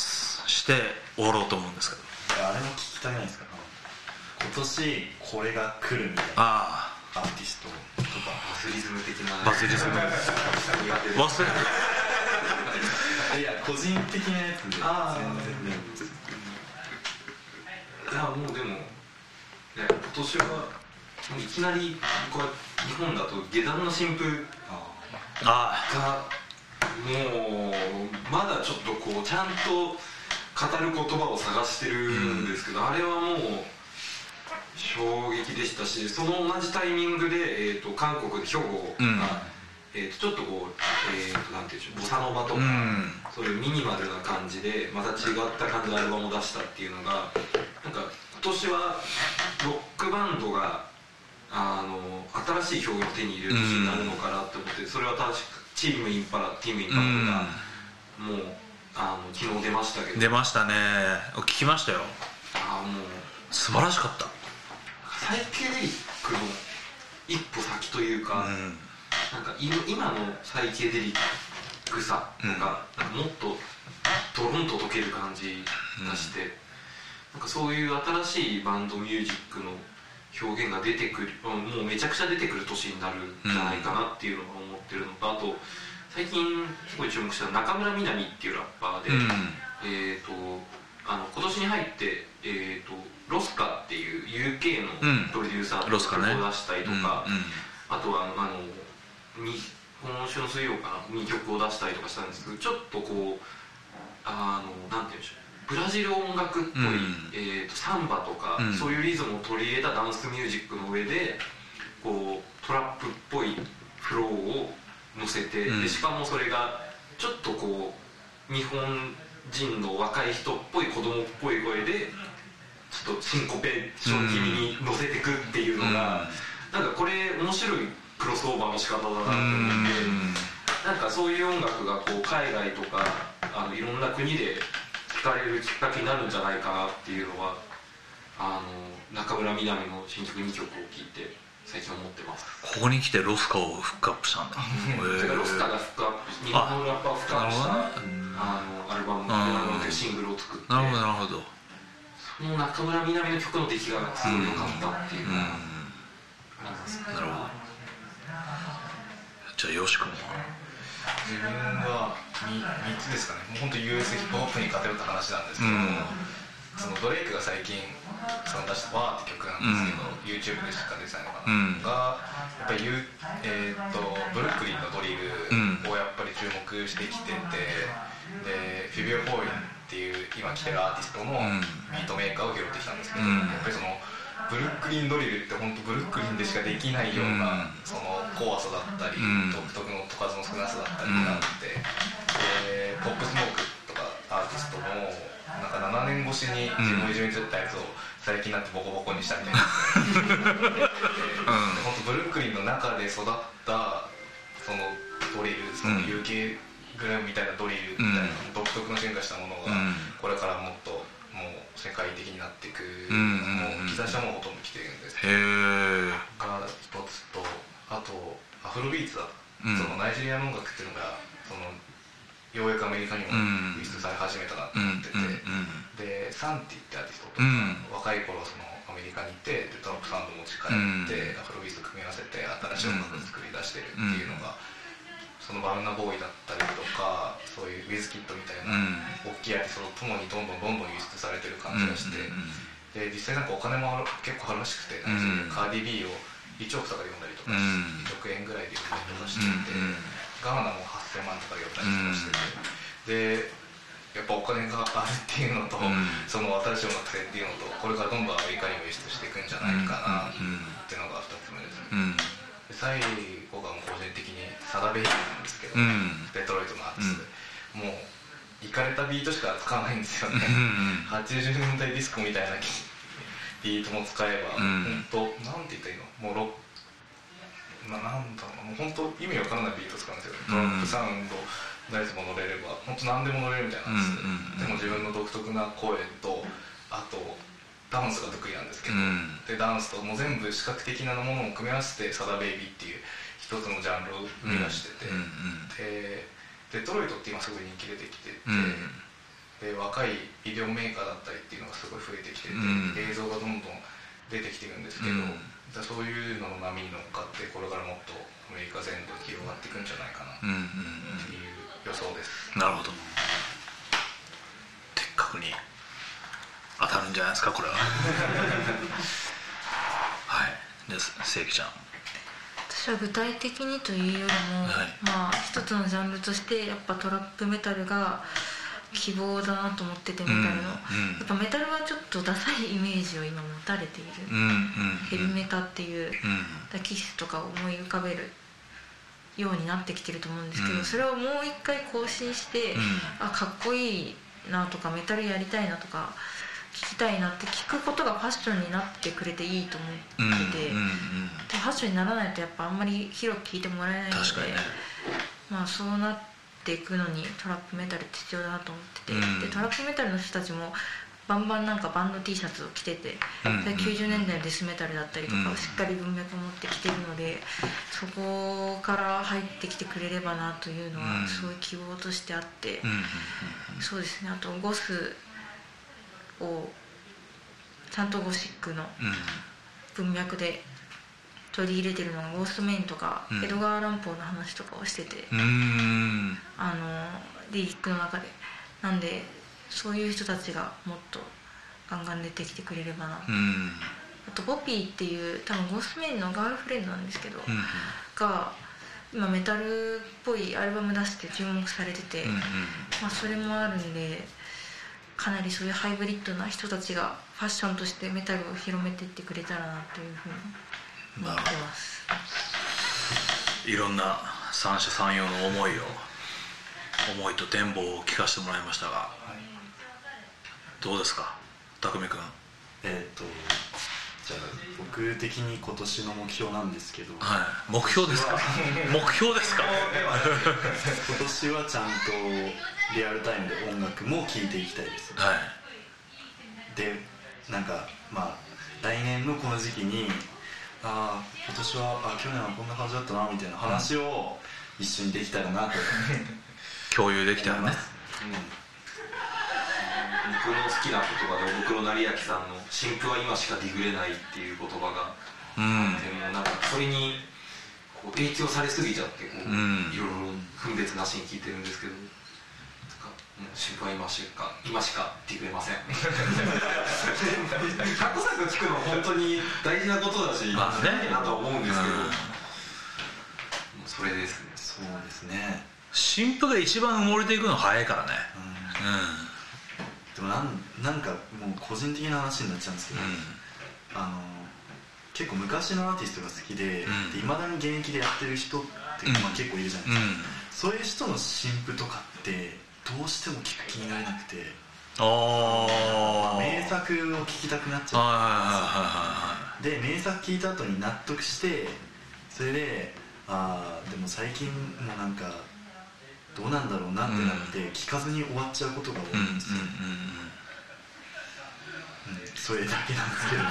[SPEAKER 1] して終わろうと思うんですけど。
[SPEAKER 2] ああれも聞きたくないですか？今年これが来るみたいな。
[SPEAKER 1] あ
[SPEAKER 2] アーティストとか。
[SPEAKER 5] バスリズム的な。
[SPEAKER 1] あバズリズム。忘れ
[SPEAKER 2] いや個人的なやつで。全然。ね
[SPEAKER 5] いやもうでも、ね、今年はもういきなりこう日本だと下段の新風
[SPEAKER 1] あ
[SPEAKER 5] がもうまだちょっとこうちゃんと語る言葉を探してるんですけど、あれはもう衝撃でしたしその同じタイミングで、えー、と韓国で兵庫が、
[SPEAKER 1] うん。
[SPEAKER 5] えー、とちょっとこう、えー、となんていうんでしょうボサノバとか、
[SPEAKER 1] うん。
[SPEAKER 5] そういうミニマルな感じでまた違った感じのアルバムを出したっていうのがなんか今年はロックバンドがあの新しい表現を手に入れる年になるのかなって思ってそれは確かチームインパラティームインパラがもうあの昨日出ましたけど。
[SPEAKER 1] 出ましたね。聞きましたよ。
[SPEAKER 5] あもう。
[SPEAKER 1] 素晴らしかった。
[SPEAKER 5] サイケデリックの一歩先というか、
[SPEAKER 1] うん。
[SPEAKER 5] なんか今今のサイケデリックさとか,、なんかもっとドロンと溶ける感じがして、なんかそういう新しいバンドミュージックの表現が出てくるうんもうめちゃくちゃ出てくる年になるんじゃないかなっていうのが思ってるのとあと最近すごい注目した中村みなみっていうラッパーで、
[SPEAKER 1] うん。
[SPEAKER 5] えー、とあの今年に入って、えー、とロスカっていう UK
[SPEAKER 1] うん。
[SPEAKER 5] のプロデューサー
[SPEAKER 1] ロスカね。
[SPEAKER 5] 曲を出したりとか、
[SPEAKER 1] うんうん。
[SPEAKER 5] あとはあのに今週の水曜かなに曲を出したりとかしたんですけどちょっとこうあのなんて言うんでしょうブラジル音楽っぽい、
[SPEAKER 1] うん。
[SPEAKER 5] えー、とサンバとか、
[SPEAKER 1] うん。
[SPEAKER 5] そういうリズムを取り入れたダンスミュージックの上でこうトラップっぽいフローを乗せて、
[SPEAKER 1] うん。
[SPEAKER 5] でしかもそれがちょっとこう日本人の若い人っぽい子供っぽい声でちょっとシンコペーション気味に乗せてくっていうのが、なんかこれ面白いクロスオーバーの仕方だなと思って、なんかそういう音楽がこう海外とかあのいろんな国で聴かれるきっかけになるんじゃないかなっていうのはあの中村みなみの新曲2曲を聴いて最近思ってます。
[SPEAKER 1] ここに来てロスカをフックアップしたんだ。
[SPEAKER 5] それからロスターがフックアップ日本のラッパーをフックアップした。
[SPEAKER 1] なるほどね。
[SPEAKER 5] あのアルバムシングルを作って。
[SPEAKER 1] なるほどなるほど。
[SPEAKER 5] その中村みなみの曲の出来がすごい良かったっていう。のがあります、
[SPEAKER 1] なるほど。じゃあよし君は？
[SPEAKER 6] 自分は 3, 三つですかね。もう本当 US ヒップホップに偏った話なんですけど、
[SPEAKER 1] うん
[SPEAKER 6] そのドレイクが最近その出した「ワーって曲なんですけど、YouTube でしか出てないのかな、
[SPEAKER 1] うん。
[SPEAKER 6] がやっぱり、ゆえーっとブルックリンのドリルをやっぱり注目してきてて、でフィビオ・フォーインっていう今来てるアーティストの
[SPEAKER 1] ん。
[SPEAKER 6] ビートメーカーを拾ってきたんですけど、
[SPEAKER 1] うん。
[SPEAKER 6] やっぱりそのブルックリンドリルって本当ブルックリンでしかできないような、
[SPEAKER 1] うん。
[SPEAKER 6] その怖さだったり、
[SPEAKER 1] うん。
[SPEAKER 6] 独特の音数の少なさだったりがあって、でポップスモークアーティストもなんか7年越しに自分をいじめてたやつを最近になってボコボコにしたみたいな、で本当ブルックリンの中で育ったそのドリルその
[SPEAKER 1] うん
[SPEAKER 6] UK グラムみたいなドリルみたいな独特の進化したものが
[SPEAKER 1] うん。
[SPEAKER 6] これからもっともう世界的になっていく
[SPEAKER 1] うん
[SPEAKER 6] もう兆しはもうほとんど来てるんです
[SPEAKER 1] へえ
[SPEAKER 6] が一つとあとアフロビーツだ、
[SPEAKER 1] うん。
[SPEAKER 6] そのナイジェリアの音楽っていうのがそのようやくアメリカにも
[SPEAKER 1] うん。
[SPEAKER 6] 輸出され始めたなと
[SPEAKER 1] うん
[SPEAKER 6] 思ってて、でサンティってアーティストとか、
[SPEAKER 1] うん。
[SPEAKER 6] 若い頃そのアメリカにいてでトラップサウンド持ち帰って、アフロビーツと組み合わせて新しい音楽を作り出してるっていうのが、そのバウナボーイだったりとかそういうウィズキッドみたいな、大きいアーティストとともにどんどんどんどん輸出されてる感じがして、で実際なんかお金も結構あるらしくて、
[SPEAKER 1] うん。
[SPEAKER 6] カーディビーを1億とかで読んだりとか、
[SPEAKER 1] うん。
[SPEAKER 6] 1億円ぐらいで読んだりとかしてて、ガーナも8000万とかで読ん。だりとかしてて、でやっぱお金があるっていうのと、
[SPEAKER 1] うん。
[SPEAKER 6] その新しい音楽性っていうのとこれからどんどんアメリカにも輸出していくんじゃないかなっていうのが2つ目ですね、で最後がもう個人的にサダベイビーなんですけど、
[SPEAKER 1] うん。
[SPEAKER 6] デトロイトのアーティストで、もういかれたビートしか使わないんですよね、80年代ディスコみたいな ビートも使えば、
[SPEAKER 1] うん。
[SPEAKER 6] 本当なんて言ったらいいの？もうロななんだろうなもう本当意味わからないビート使うんですよ。ね、トラップサウンドのやつも乗れれば本当何でも乗れるみたいな。んです、でも自分の独特な声とあとダンスが得意なんですけど、でダンスともう全部視覚的なものを組み合わせてサダベイビーっていう一つのジャンルを生み出してて、でデトロイトって今すごい人気出てきてて、で若いビデオメーカーだったりっていうのがすごい増えてきてて、
[SPEAKER 1] うん。
[SPEAKER 6] 映像がどんどん出てきてるんですけど、
[SPEAKER 1] うん
[SPEAKER 6] だそういうのの波に乗っかってこれからもっとアメリカ全土に広がっていくんじゃないかなっていう予想です、
[SPEAKER 1] なるほど。的確に当たるんじゃないですかこれは。はい。で正義ちゃん。
[SPEAKER 4] 私は具体的にというよりも、
[SPEAKER 1] はい。
[SPEAKER 4] まあ一つのジャンルとしてやっぱトラップメタルが希望だなと思っててメタルの、
[SPEAKER 1] うんうん。
[SPEAKER 4] やっぱメタルはちょっとダサいイメージを今持たれている、
[SPEAKER 1] うんうん
[SPEAKER 4] ヘビメタっていう、
[SPEAKER 1] うん。
[SPEAKER 4] キスとかを思い浮かべるようになってきてると思うんですけど、
[SPEAKER 1] うん。
[SPEAKER 4] それをもう一回更新して、
[SPEAKER 1] うん。
[SPEAKER 4] あかっこいいなとかメタルやりたいなとか聞きたいなって聞くことがファッションになってくれていいと思ってて、
[SPEAKER 1] うんうんうん。
[SPEAKER 4] でファッションにならないとやっぱあんまり広く聞いてもらえないので
[SPEAKER 1] ね。
[SPEAKER 4] まあそうなっていくのにトラップメタルって必要だなと思ってて、
[SPEAKER 1] うん。
[SPEAKER 4] でトラップメタルの人たちもバンバンなんかバンド T シャツを着てて、
[SPEAKER 1] うん。
[SPEAKER 4] それ90年代のデスメタルだったりとか
[SPEAKER 1] うん。
[SPEAKER 4] をしっかり文脈を持ってきてるのでそこから入ってきてくれればなというの
[SPEAKER 1] うん。
[SPEAKER 4] はすごい希望としてあって、
[SPEAKER 1] うん。
[SPEAKER 4] そうですね。あとゴスをちゃんとゴシックの
[SPEAKER 1] うん。
[SPEAKER 4] 文脈で取り入れてるのがゴーストメインとか、
[SPEAKER 1] うん。
[SPEAKER 4] エドガー・ランポーの話とかをしてて、あのリリックの中で。なんでそういう人たちがもっとガンガン出てきてくれればな、
[SPEAKER 1] うん。
[SPEAKER 4] あとポピーっていう多分ゴーストメインのガールフレンドなんですけど、
[SPEAKER 1] うん
[SPEAKER 4] が今メタルっぽいアルバム出して注目されてて、
[SPEAKER 1] うん
[SPEAKER 4] まあ、それもあるんでかなりそういうハイブリッドな人たちがファッションとしてメタルを広めていってくれたらなというふうに思ってます。
[SPEAKER 1] いろんな三者三様の思いを思いと展望を聞かせてもらいましたがどうですか？匠君
[SPEAKER 2] えっ、とじゃあ僕的に今年の目標なんですけど、
[SPEAKER 1] はい。目標ですか？目標ですか？
[SPEAKER 2] 今年はちゃんとリアルタイムで音楽も聴いていきたいです。
[SPEAKER 1] はい。
[SPEAKER 2] でなんかまあ来年のこの時期にああ今年はあ去年はこんな感じだったなみたいな話を一緒にできたらなと。
[SPEAKER 1] 共有できたらね
[SPEAKER 2] 思います、
[SPEAKER 5] 僕の好きな言葉でおふくろ成明さんの「新婦は今しかディグれない」っていう言葉が。
[SPEAKER 1] うん。
[SPEAKER 5] でもなんかそれにこう影響されすぎちゃってこう、
[SPEAKER 1] うん。
[SPEAKER 5] いろいろ分別なしに聞いてるんですけど新婦は今しか今しかディグれません。過去作聞くのは本当に大事なことだし、
[SPEAKER 1] まあね。
[SPEAKER 5] なとは思うんですけど、
[SPEAKER 1] うん。
[SPEAKER 5] もうそれですね。
[SPEAKER 2] そうですね、
[SPEAKER 1] 新婦が一番埋もれていくの早いからね。
[SPEAKER 2] うん、でもなんなんかもう個人的な話になっちゃうんですけど、
[SPEAKER 1] うん。
[SPEAKER 2] あの結構昔のアーティストが好きで
[SPEAKER 1] うん。
[SPEAKER 2] いま、未だに現役でやってる人って、
[SPEAKER 1] うん。
[SPEAKER 2] まあ、結構いるじゃないですか、
[SPEAKER 1] うん。
[SPEAKER 2] そういう人の新譜とかってどうしても聞く気になれなくて、
[SPEAKER 1] ああ
[SPEAKER 2] 名作を聴きたくなっちゃ
[SPEAKER 1] は
[SPEAKER 2] うで名作聴いた後に納得してそれでああでも最近もなんかどうなんだろうなってなって、聞かずに終わっちゃうことが多
[SPEAKER 1] いん
[SPEAKER 2] ですよ、うんそれだけなんですけど。も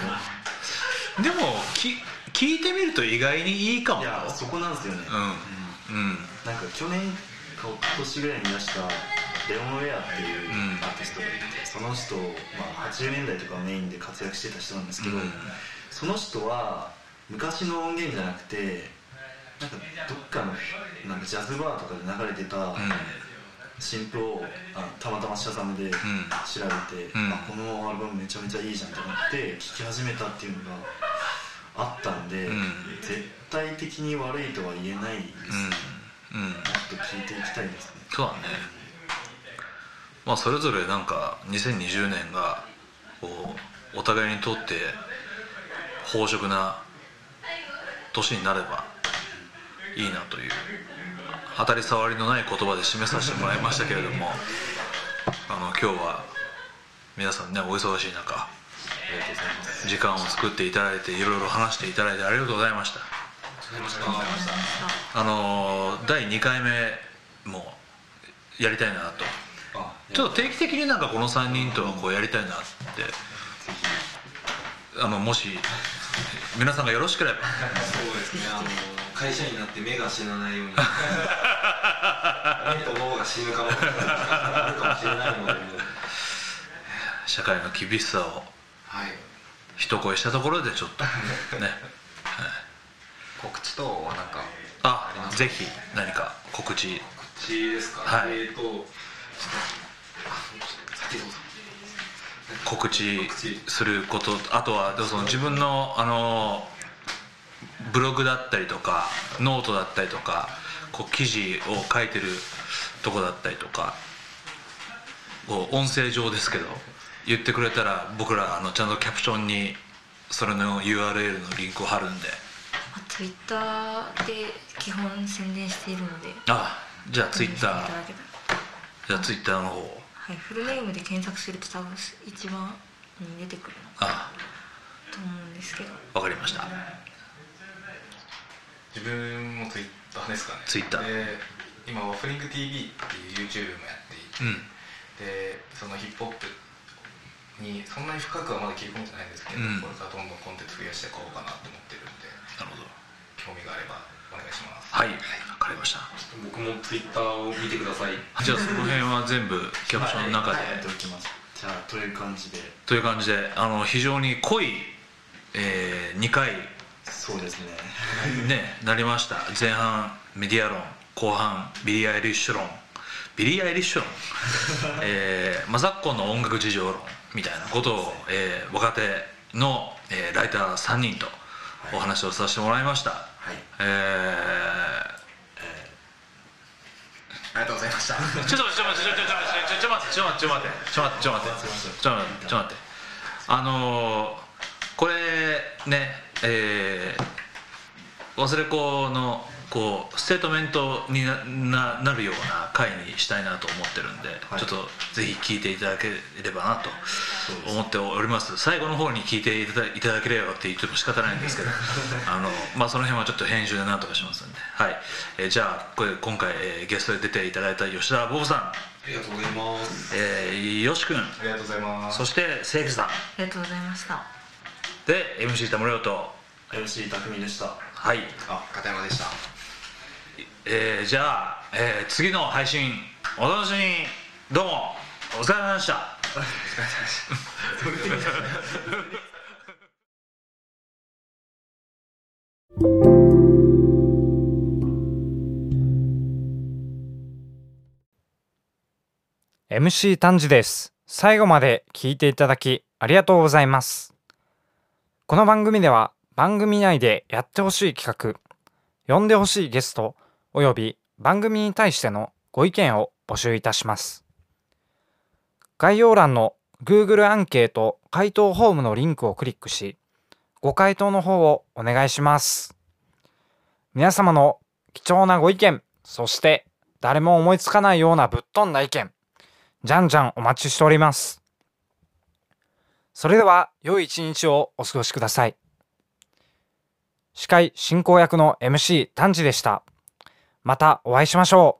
[SPEAKER 1] うんでもき聞いてみると意外にいいかも。
[SPEAKER 2] いやそこなんですよね、
[SPEAKER 1] うんうん
[SPEAKER 2] なんか去年か今年ぐらいに出したレオン・ウェアっていう
[SPEAKER 1] うん。
[SPEAKER 2] アーティストがいて、その人、まあ、80年代とかをメインで活躍してた人なんですけど、
[SPEAKER 1] うん。
[SPEAKER 2] その人は昔の音源じゃなくてなんかどっかのなんかジャズバーとかで流れてた
[SPEAKER 1] うん。
[SPEAKER 2] 新譜をあたまたまシャザムで調べて、
[SPEAKER 1] うん。
[SPEAKER 2] あこのアルバムめちゃめちゃいいじゃんってなって聴き始めたっていうのがあったんで、
[SPEAKER 1] うん。
[SPEAKER 2] 絶対的に悪いとは言えないです、もっ
[SPEAKER 1] うんうん。
[SPEAKER 2] と聴いていきたいですね
[SPEAKER 1] そうだね。まあそれぞれなんか2020年がこうお互いにとって豊殖な年になればいいなという当たり障りのない言葉で示させてもらいましたけれどもあの今日は皆さんねお忙しい中時間を作っていただいていろいろ話していただいてありがとうございましたあの第2回目もやりたいなと。
[SPEAKER 2] あ
[SPEAKER 1] ちょっと定期的になんかこの3人とはこうやりたいなって。あのもし皆さんがよろしければ。
[SPEAKER 5] そうですね。あの会社員になって目が死なないように。目と脳が死ぬかもしれないので。
[SPEAKER 1] 社会の厳しさを。
[SPEAKER 5] はい。
[SPEAKER 1] 一声したところでちょっとね
[SPEAKER 3] 告知等はなんか
[SPEAKER 1] あぜひ何か告知。
[SPEAKER 5] 口ですか、
[SPEAKER 1] はい。
[SPEAKER 5] えっと
[SPEAKER 1] 告知
[SPEAKER 5] 告知。
[SPEAKER 1] することあとはその自分のあのブログだったりとかノートだったりとかこう記事を書いてるとこだったりとかこう音声上ですけど言ってくれたら僕らあのちゃんとキャプションにそれの URL のリンクを貼るんで
[SPEAKER 4] ツイッターで基本宣伝しているので
[SPEAKER 1] あじゃあツイッター。じゃあツイッターの方。
[SPEAKER 4] はい、フルネームで検索すると多分一番に出てくるのか
[SPEAKER 1] あ。
[SPEAKER 4] と思うんですけど。
[SPEAKER 1] わかりました。
[SPEAKER 6] 自分もツイッターですかね。
[SPEAKER 1] Twitter
[SPEAKER 6] で今ワッフリング TV っていう YouTube もやっていて、
[SPEAKER 1] うん。
[SPEAKER 6] でそのヒップホップにそんなに深くはまだ切り込んでないんですけど、
[SPEAKER 1] うん。
[SPEAKER 6] これからどんどんコンテンツ増やしていこうかなと思ってるんで。
[SPEAKER 1] なるほど
[SPEAKER 6] 興味があればお願いします。
[SPEAKER 1] はい。わかりました。
[SPEAKER 5] 僕もツイッターを見てください。
[SPEAKER 1] じゃあその辺は全部キャプションの中で、
[SPEAKER 2] やっておきます。じゃあという感じで。
[SPEAKER 1] という感じであの非常に濃い、え2回。
[SPEAKER 2] そうですね。
[SPEAKER 1] ねなりました。前半メディア論。後半ビリー・アイリッシュ論。ビリー・アイリッシュ論、えーまあ、昨今の音楽事情論みたいなことを、えー若手の、えーライター3人とお話をさせてもらいました、
[SPEAKER 2] はい、
[SPEAKER 1] えー、えー、
[SPEAKER 3] ありがとうございました。
[SPEAKER 1] ちょっと待ってちょっと待ってちょっと待ってちょっと待ってちょっと待ってちょっと待ってちょっと待ってあのー、これねえー、忘れ子のこうステートメントになななるような回にしたいなと思ってるんで、
[SPEAKER 2] はい。
[SPEAKER 1] ちょっとぜひ聞いていただければなと思っております。最後の方に聞いていただいただければって言っても仕方ないんですけど あの、まあ、その辺はちょっと編集でなんとかしますんで、はい。えーじゃあこれ今回、えーゲストで出ていただいた吉田ボブさん、
[SPEAKER 5] ありがとうございます。
[SPEAKER 1] えー、よし君。
[SPEAKER 6] ありがとうございます。
[SPEAKER 1] そして清家さん。
[SPEAKER 4] ありがとうございました。
[SPEAKER 1] で MC 田村亮と。
[SPEAKER 2] MC 匠でした。
[SPEAKER 1] はい、
[SPEAKER 3] あ片山でした
[SPEAKER 1] えー、じゃあ、えー次の配信お楽しみに。どうもお疲れ様でした。
[SPEAKER 7] ー MC 丹治です。最後まで聞いていただきありがとうございます。この番組では番組内でやってほしい企画呼んでほしいゲストおよび番組に対してのご意見を募集いたします。概要欄の Google アンケート回答フォームのリンクをクリックしご回答の方をお願いします。皆様の貴重なご意見そして誰も思いつかないようなぶっ飛んだ意見じゃんじゃんお待ちしております。それでは良い一日をお過ごしください。司会進行役の MC 丹治でした。またお会いしましょう。